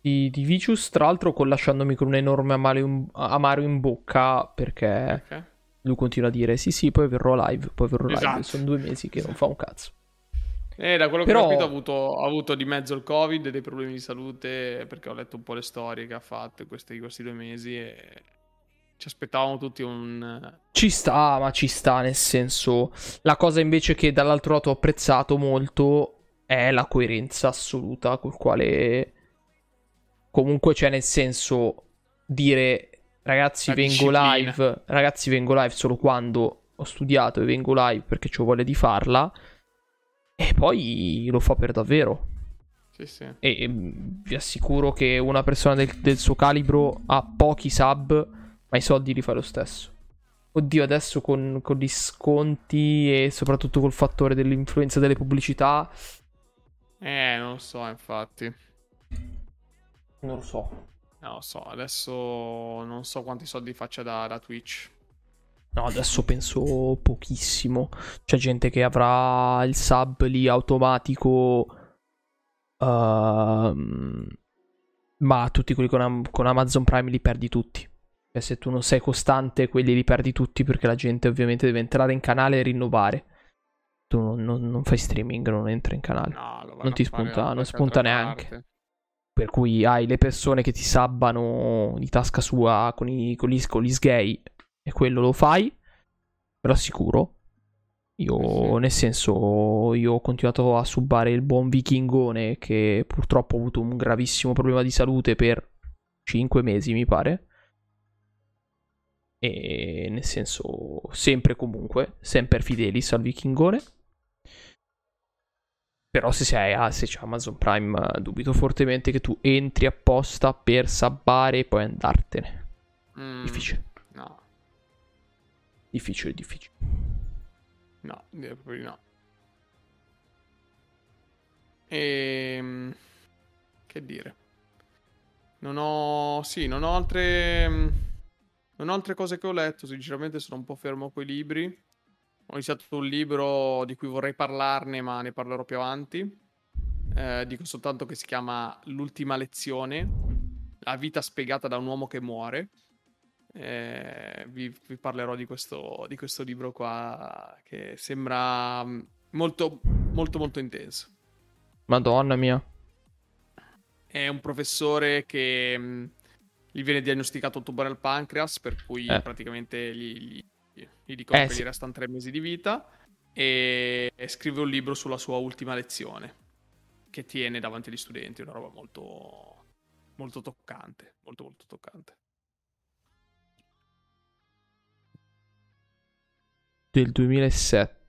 di, di Vicious. Tra l'altro, con lasciandomi con un enorme amaro, amaro in bocca perché okay. lui continua a dire: Sì, sì, poi verrò live. Poi verrò esatto. live. Sono due mesi che non fa un cazzo. Eh, da quello Però... che ho capito ha avuto, ha avuto, di mezzo il covid e dei problemi di salute perché ho letto un po' le storie che ha fatto in questi, questi due mesi e ci aspettavamo tutti un... Ci sta, ma ci sta nel senso... La cosa invece che dall'altro lato ho apprezzato molto è la coerenza assoluta col quale... Comunque c'è nel senso dire ragazzi la vengo disciplina. live, ragazzi vengo live solo quando ho studiato e vengo live perché ho voglia di farla e poi lo fa per davvero. Sì, sì. E mm, vi assicuro che una persona del, del suo calibro ha pochi sub, ma i soldi li fa lo stesso. Oddio, adesso con, con, gli sconti e soprattutto col fattore dell'influenza delle pubblicità. Eh, non lo so, infatti. Non lo so. Non lo so, adesso non so quanti soldi faccia da, da Twitch. No, adesso penso pochissimo. C'è gente che avrà il sub lì automatico. Uh, ma tutti quelli con, con, Amazon Prime li perdi tutti. Cioè, se tu non sei costante, quelli li perdi tutti perché la gente ovviamente deve entrare in canale e rinnovare. Tu non, non, non fai streaming, non entri in canale. No, non ti spunta, non spunta neanche. Parte. Per cui hai le persone che ti sabbano di tasca sua con, i, con, gli, con gli sgay e quello lo fai, ve lo assicuro. Io, sì. nel senso, io ho continuato a subbare il buon vichingone che purtroppo ha avuto un gravissimo problema di salute per 5 mesi, mi pare. E nel senso, sempre comunque, sempre fidelis al vichingone. Però se, sei, se c'è Amazon Prime, dubito fortemente che tu entri apposta per sabbare e poi andartene. Mm. Difficile. Difficile, difficile. No, direi proprio di no. E... Ehm, che dire? Non ho... Sì, non ho altre... Non ho altre cose che ho letto, sinceramente sono un po' fermo coi libri. ho iniziato un libro di cui vorrei parlarne, ma ne parlerò più avanti. Eh, dico soltanto che si chiama L'ultima lezione, la vita spiegata da un uomo che muore. Eh, vi, vi, parlerò di questo, di questo libro qua che sembra molto, molto, molto intenso. Madonna mia. È un professore che mh, gli viene diagnosticato un tumore al pancreas, per cui eh. praticamente gli, gli, gli dicono eh, che sì. gli restano tre mesi di vita e, e scrive un libro sulla sua ultima lezione che tiene davanti agli studenti, una roba molto, molto toccante, molto molto toccante. Del 2007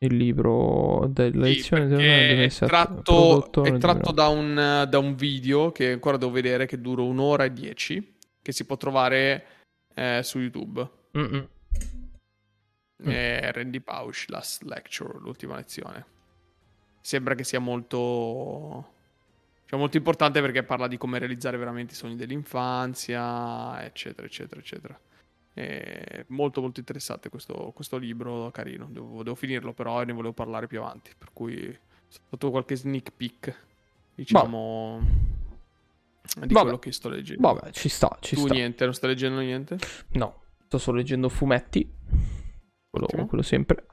il libro della lezione del 2007 è tratto, è tratto da, un, da, un, video che ancora devo vedere che dura un'ora e dieci che si può trovare eh, su YouTube. Mm-mm. è Randy Pausch Last Lecture l'ultima lezione. Sembra che sia molto cioè molto importante perché parla di come realizzare veramente i sogni dell'infanzia eccetera eccetera eccetera è molto molto interessante questo, questo libro, carino. Devo, devo, finirlo però e ne volevo parlare più avanti. Per cui ho fatto qualche sneak peek, diciamo, Vabbè. di Vabbè. quello che sto leggendo. Vabbè, ci sta, ci tu sta. niente, non stai leggendo niente? No, sto solo leggendo fumetti. Quello, quello sempre.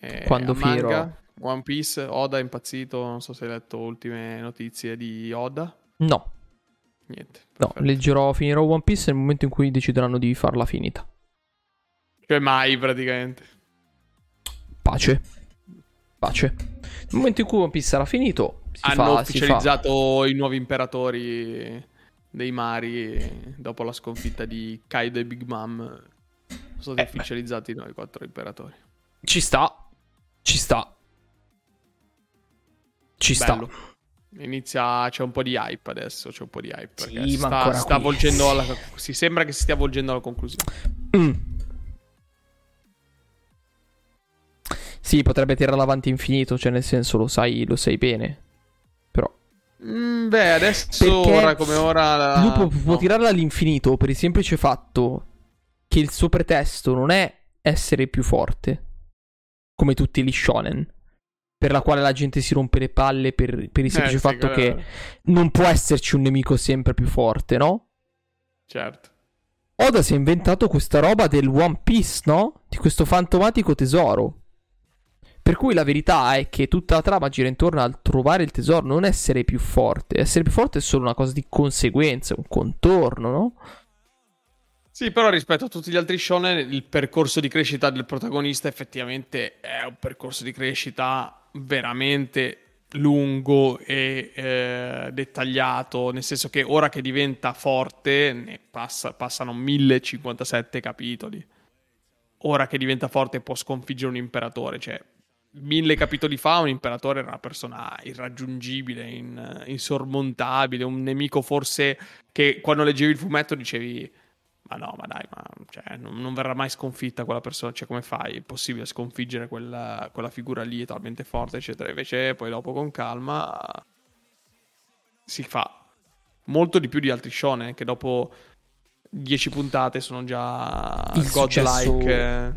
Eh, Quando finirò... One Piece, Oda è impazzito, non so se hai letto ultime notizie di Oda. No. Niente. No, leggerò, finirò One Piece nel momento in cui decideranno di farla finita. Cioè mai praticamente. Pace. Pace. Nel momento in cui One Piece sarà finito, si hanno fa, ufficializzato i nuovi imperatori dei mari dopo la sconfitta di Kaido e Big Mom. Sono stati eh, ufficializzati i nuovi quattro imperatori. Ci sta. Ci sta. Ci Bello. sta. Inizia, c'è un po' di hype adesso, c'è un po' di hype. Sì, sta, sta volgendo alla, si sembra che si stia volgendo alla conclusione. Mm. [CLEARS THROAT] Sì, potrebbe tirare avanti infinito, cioè nel senso lo sai, lo sai bene. Però... Mm, beh, adesso, Perché ora come ora... La... Lui può, può no. tirarla all'infinito per il semplice fatto che il suo pretesto non è essere più forte, come tutti gli shonen per la quale la gente si rompe le palle per, per il semplice eh, fatto sì, che non può esserci un nemico sempre più forte, no? Certo. Oda si è inventato questa roba del One Piece, no? Di questo fantomatico tesoro. Per cui la verità è che tutta la trama gira intorno al trovare il tesoro, non essere più forte. Essere più forte è solo una cosa di conseguenza, un contorno, no? Sì, però rispetto a tutti gli altri shonen, il percorso di crescita del protagonista effettivamente è un percorso di crescita veramente lungo e eh, dettagliato, nel senso che ora che diventa forte, ne passa, passano 1057 capitoli. Ora che diventa forte può sconfiggere un imperatore, cioè mille capitoli fa un imperatore era una persona irraggiungibile, in, insormontabile, un nemico forse che quando leggevi il fumetto dicevi ma no, ma dai, ma cioè, non, non, verrà mai sconfitta quella persona. Cioè, come fai? È possibile sconfiggere quella, quella figura lì, è talmente forte, eccetera. Invece, poi dopo con calma si fa molto di più di altri shonen che dopo 10 puntate sono già il godlike.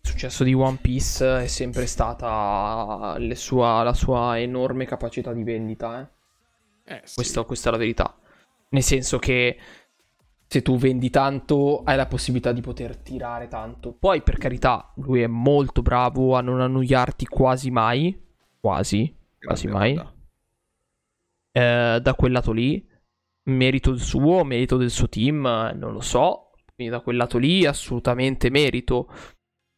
Il successo di One Piece è sempre stata sua, la sua enorme capacità di vendita. Eh? Eh, sì. Questo, questa è la verità. Nel senso che se tu vendi tanto hai la possibilità di poter tirare tanto. Poi per carità, lui è molto bravo a non annoiarti quasi mai, quasi, quasi mai. Eh, da quel lato lì, merito del suo, merito del suo team, non lo so. Quindi da quel lato lì assolutamente merito.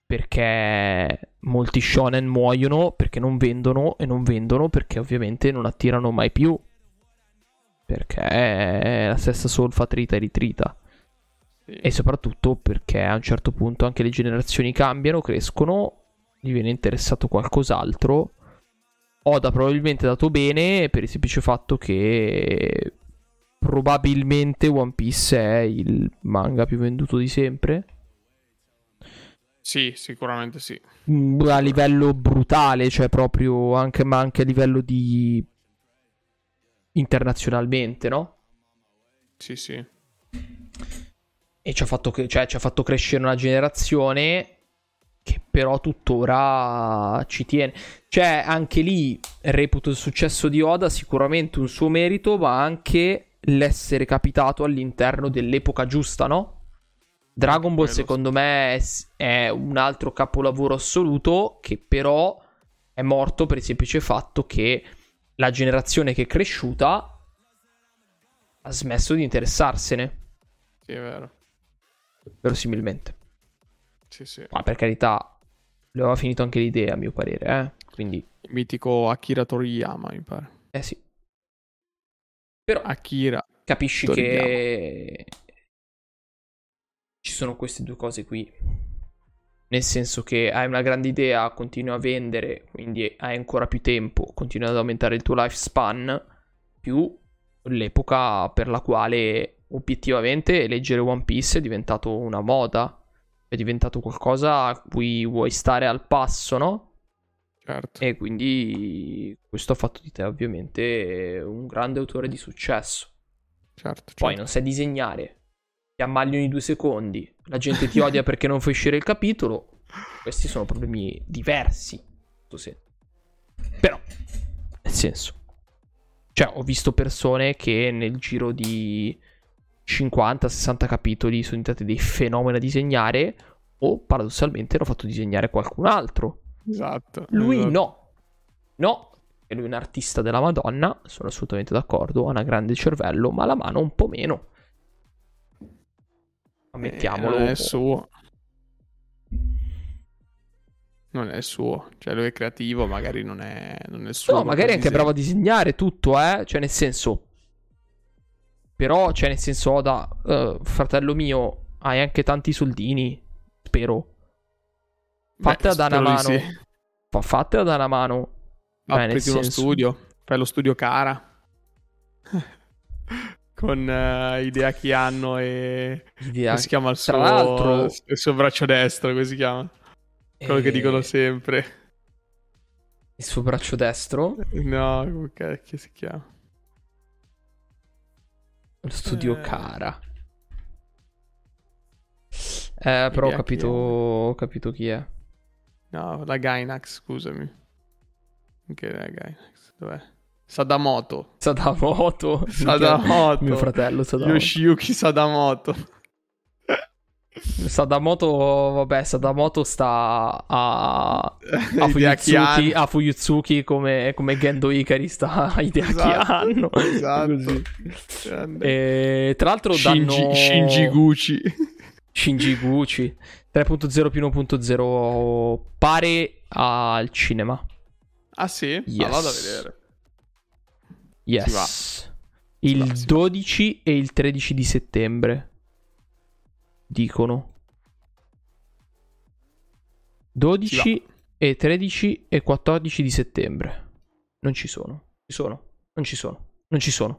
Perché molti shonen muoiono perché non vendono e non vendono perché ovviamente non attirano mai più perché è la stessa solfa trita e ritrita. Sì. E soprattutto perché a un certo punto anche le generazioni cambiano, crescono, gli viene interessato qualcos'altro. Oda probabilmente dato bene per il semplice fatto che probabilmente One Piece è il manga più venduto di sempre. Sì, sicuramente sì. A livello brutale, cioè proprio anche, ma anche a livello di internazionalmente, no? Sì, sì. E ci ha fatto, cioè, ci ha fatto crescere una generazione che però tuttora ci tiene. Cioè, anche lì reputo il successo di Oda sicuramente un suo merito, ma anche l'essere capitato all'interno dell'epoca giusta, no? Dragon Ball, secondo me, è un altro capolavoro assoluto che però è morto per il semplice fatto che la generazione che è cresciuta ha smesso di interessarsene. Sì, è vero. Verosimilmente. Sì, sì. Ma per carità, le aveva finito anche l'idea, a mio parere, eh? Quindi... Il mitico Akira Toriyama, mi pare. Eh sì. Però... Akira. Capisci Toriyama. che... Ci sono queste due cose qui. Nel senso che hai una grande idea, continui a vendere, quindi hai ancora più tempo, continui ad aumentare il tuo lifespan, più l'epoca per la quale obiettivamente leggere One Piece è diventato una moda, è diventato qualcosa a cui vuoi stare al passo, no? Certo. E quindi questo ha fatto di te ovviamente un grande autore di successo. Certo, certo. Poi non sai disegnare, ti ammali ogni due secondi, la gente ti odia perché non fai uscire il capitolo. Questi sono problemi diversi. Però, nel senso, cioè, ho visto persone che nel giro di 50-60 capitoli sono diventati dei fenomeni a disegnare o paradossalmente hanno fatto disegnare qualcun altro. Esatto. Lui esatto. no. No, e lui è un artista della Madonna, sono assolutamente d'accordo, ha una grande cervello, ma la mano un po' meno. Ammettiamolo. Eh, non è suo. Non è il suo. Cioè, lui è creativo, magari non è, non è suo. No, magari è anche bravo a disegnare tutto, eh. Cioè, nel senso. Però, cioè, nel senso, Oda, uh, fratello mio, hai anche tanti soldini. Spero. Fatela da una mano. Sì. Fa, fatela da una mano. Apriti uno studio. Fai lo studio cara. Con uh, idea che hanno e idea... come si chiama il suo, l'altro... il suo braccio destro come si chiama? Quello e... che dicono sempre. il suo braccio destro? No come cacchio si chiama? Lo studio eh... cara. Eh però ho capito ho capito chi è. No la Gainax scusami. Che è la Gainax dov'è Sadamoto. Sadamoto. [LAUGHS] Sadamoto. Mio fratello Sadamoto. Yoshiyuki Sadamoto. Sadamoto, vabbè, Sadamoto sta a, [LAUGHS] a, Fuyutsuki, a Fuyutsuki come, come Gendo Ikari sta a [LAUGHS] Hideaki esatto, esatto. E, tra l'altro Shinji, danno... Shinji Gucci. Shinji Gucci. 3.0 più 1.0 pare al cinema. Ah sì? Yes. Ah, vado a vedere. Yes. Il 12 e il 13 di settembre. Dicono. 12 e 13 e 14 di settembre. Non ci sono. Ci sono. Non ci sono. Non ci sono.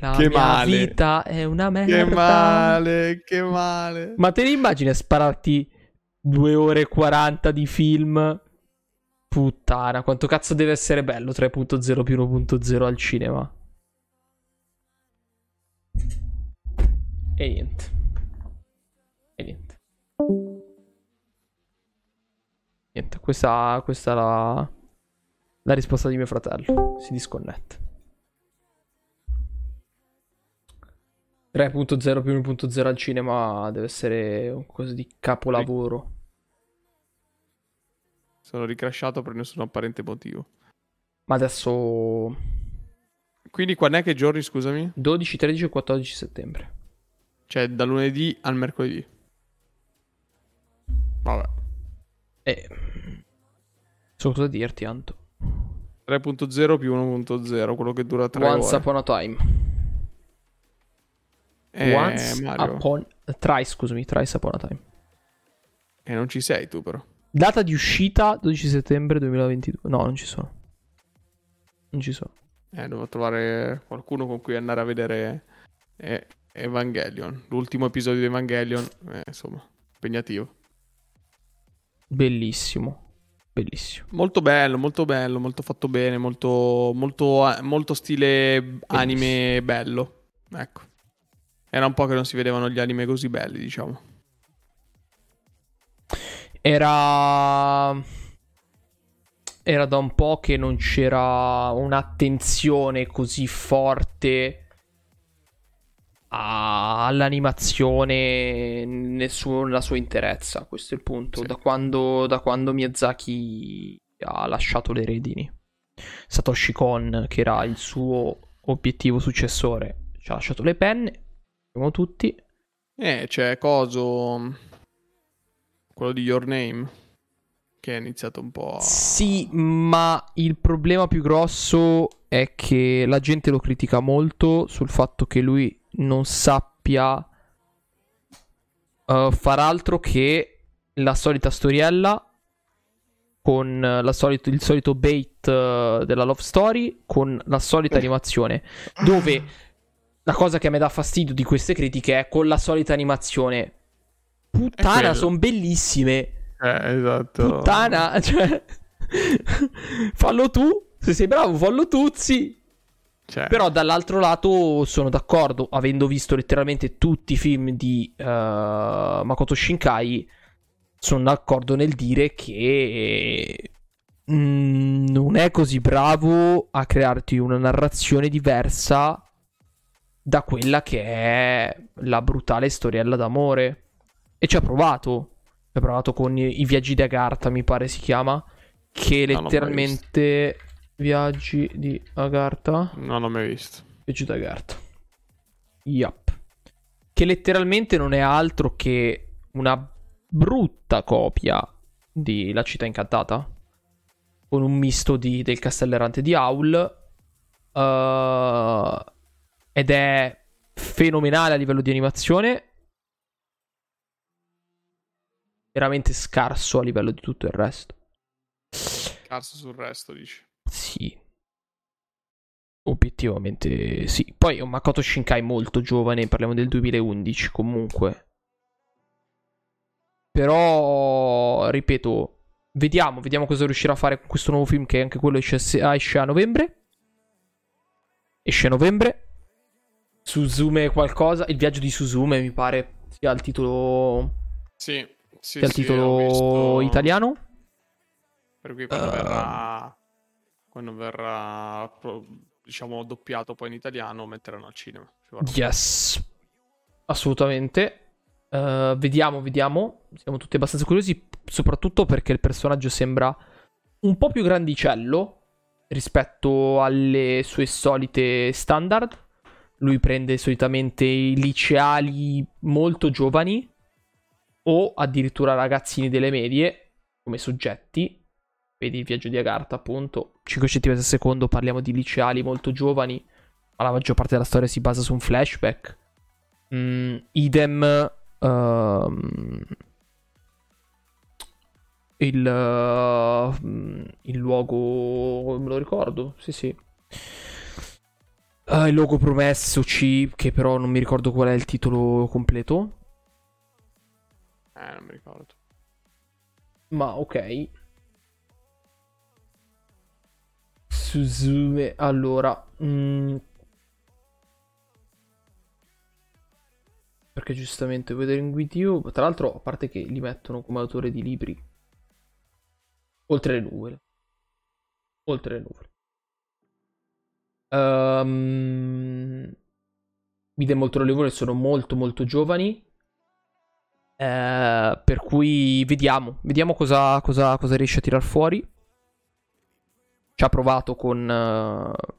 La che mia male. vita è una merda. Che male, che male. Ma te ne immagini a spararti 2 ore e 40 di film Puttana, quanto cazzo deve essere bello 3.0 più 1.0 al cinema. E niente. E niente. Niente, questa, questa è la, la risposta di mio fratello. Si disconnette. 3.0 più 1.0 al cinema deve essere un cosa di capolavoro. Sono ricrashato per nessun apparente motivo. Ma adesso... Quindi quando è che giorni, scusami? 12, 13 e 14 settembre. Cioè da lunedì al mercoledì. Vabbè. E... So cosa dirti, Anto. 3.0 più 1.0, quello che dura 3 Once ore. upon a time. Eh, Once Mario. upon... Thrice, scusami, thrice upon a time. E non ci sei tu però. Data di uscita 12 settembre 2022. No, non ci sono. Non ci sono. Eh, devo trovare qualcuno con cui andare a vedere eh, Evangelion. L'ultimo episodio di Evangelion, eh, insomma, impegnativo. Bellissimo. Bellissimo. Molto bello, molto bello, molto fatto bene, molto, molto, molto stile anime bello. Ecco. Era un po' che non si vedevano gli anime così belli, diciamo. Era. Era da un po' che non c'era un'attenzione così forte all'animazione nella sua interezza. Questo è il punto. Sì. Da, quando, da quando Miyazaki ha lasciato le redini. Satoshi Kon, che era il suo obiettivo successore, ci ha lasciato le penne. Siamo tutti. Eh, c'è Coso. Quello di Your Name. Che è iniziato un po'. A... Sì, ma il problema più grosso è che la gente lo critica molto sul fatto che lui non sappia uh, far altro che la solita storiella con solito, il solito bait uh, della love story con la solita animazione dove la cosa che a me dà fastidio di queste critiche è con la solita animazione puttana sono bellissime eh, esatto puttana [LAUGHS] cioè fallo tu se sei bravo fallo tu sì cioè. Però dall'altro lato sono d'accordo, avendo visto letteralmente tutti i film di uh, Makoto Shinkai, sono d'accordo nel dire che mm, non è così bravo a crearti una narrazione diversa da quella che è la brutale storiella d'amore. E ci ha provato. Ci ha provato con i, i viaggi di Agartha, mi pare si chiama. Che letteralmente Viaggi di Agartha. No, non l'ho mai visto. Viaggi di Agartha. Yup. Che letteralmente non è altro che una brutta copia di La città incantata. Con un misto di, del castello errante di Aul. Uh, ed è fenomenale a livello di animazione. Veramente scarso a livello di tutto il resto. Scarso sul resto, dici? Sì. Obiettivamente sì. Poi è un Makoto Shinkai molto giovane, parliamo del 2011 comunque. Però, ripeto, vediamo, vediamo cosa riuscirà a fare con questo nuovo film che anche quello esce, ah, esce a novembre. Esce a novembre. Suzume qualcosa, il viaggio di Suzume mi pare sia il titolo... Sì, sì, sia il titolo visto... italiano. Per cui quando uh... verrà quando verrà diciamo doppiato poi in italiano metteranno al cinema. Yes, assolutamente. Uh, vediamo, vediamo. Siamo tutti abbastanza curiosi, soprattutto perché il personaggio sembra un po' più grandicello rispetto alle sue solite standard. Lui prende solitamente i liceali molto giovani o addirittura ragazzini delle medie come soggetti Vedi il viaggio di Agartha, appunto. 5 cm al secondo, parliamo di liceali molto giovani. Ma la maggior parte della storia si basa su un flashback. Mm, idem. Uh, il, uh, il luogo. Me lo ricordo? Sì, sì. Uh, il luogo promesso C, che però non mi ricordo qual è il titolo completo. Eh, non mi ricordo. Ma ok. Suzume. Allora. Mm, perché giustamente Weathering with You. Tra l'altro, a parte che li mettono come autore di libri. Oltre le nuvole. Oltre le nuvole. Um, Vide molto le nuvole sono molto molto giovani. Eh, per cui vediamo. Vediamo cosa, cosa, cosa riesce a tirar fuori ci ha provato con, uh,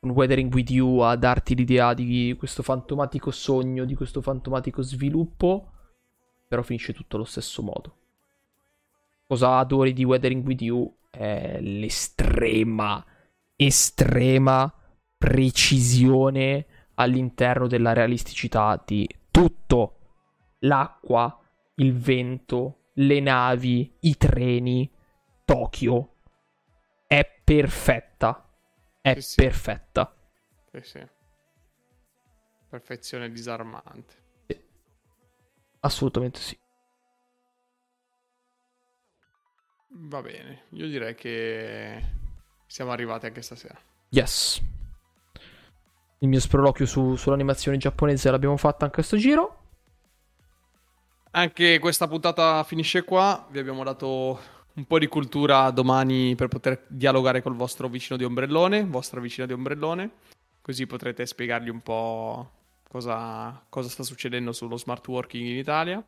con Weathering With You a darti l'idea di questo fantomatico sogno, di questo fantomatico sviluppo, però finisce tutto allo stesso modo. Cosa adori di Weathering With You è l'estrema, estrema precisione all'interno della realisticità di tutto. L'acqua, il vento, le navi, i treni, Tokyo, perfetta. È sì, sì. perfetta. Sì, sì. Perfezione disarmante. Sì. Assolutamente sì. Va bene, io direi che siamo arrivati anche stasera. Yes. il mio sproloquio su, sull'animazione giapponese l'abbiamo fatta anche a sto giro. Anche questa puntata finisce qua. Vi abbiamo dato un po' di cultura domani per poter dialogare col vostro vicino di ombrellone, vostra vicina di ombrellone. Così potrete spiegargli un po' cosa, cosa sta succedendo sullo smart working in Italia,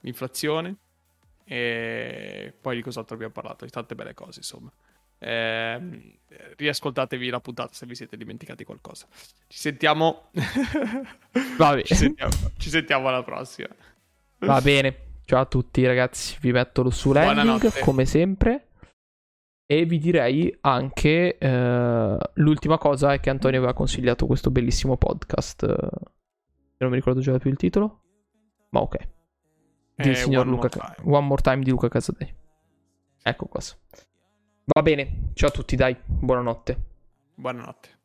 l'inflazione e poi di cos'altro abbiamo parlato, di tante belle cose, insomma. Eh, riascoltatevi la puntata se vi siete dimenticati qualcosa. Ci sentiamo. [LAUGHS] ci, sentiamo. ci sentiamo alla prossima. Va bene. Ciao a tutti ragazzi, vi metto lo su landing come sempre. E vi direi anche uh, l'ultima cosa è che Antonio aveva consigliato questo bellissimo podcast. non mi ricordo già più il titolo. Ma ok. Del eh, signor Luca Ca- One More Time di Luca Casadei. Ecco qua. Va bene, ciao a tutti, dai, buonanotte. Buonanotte.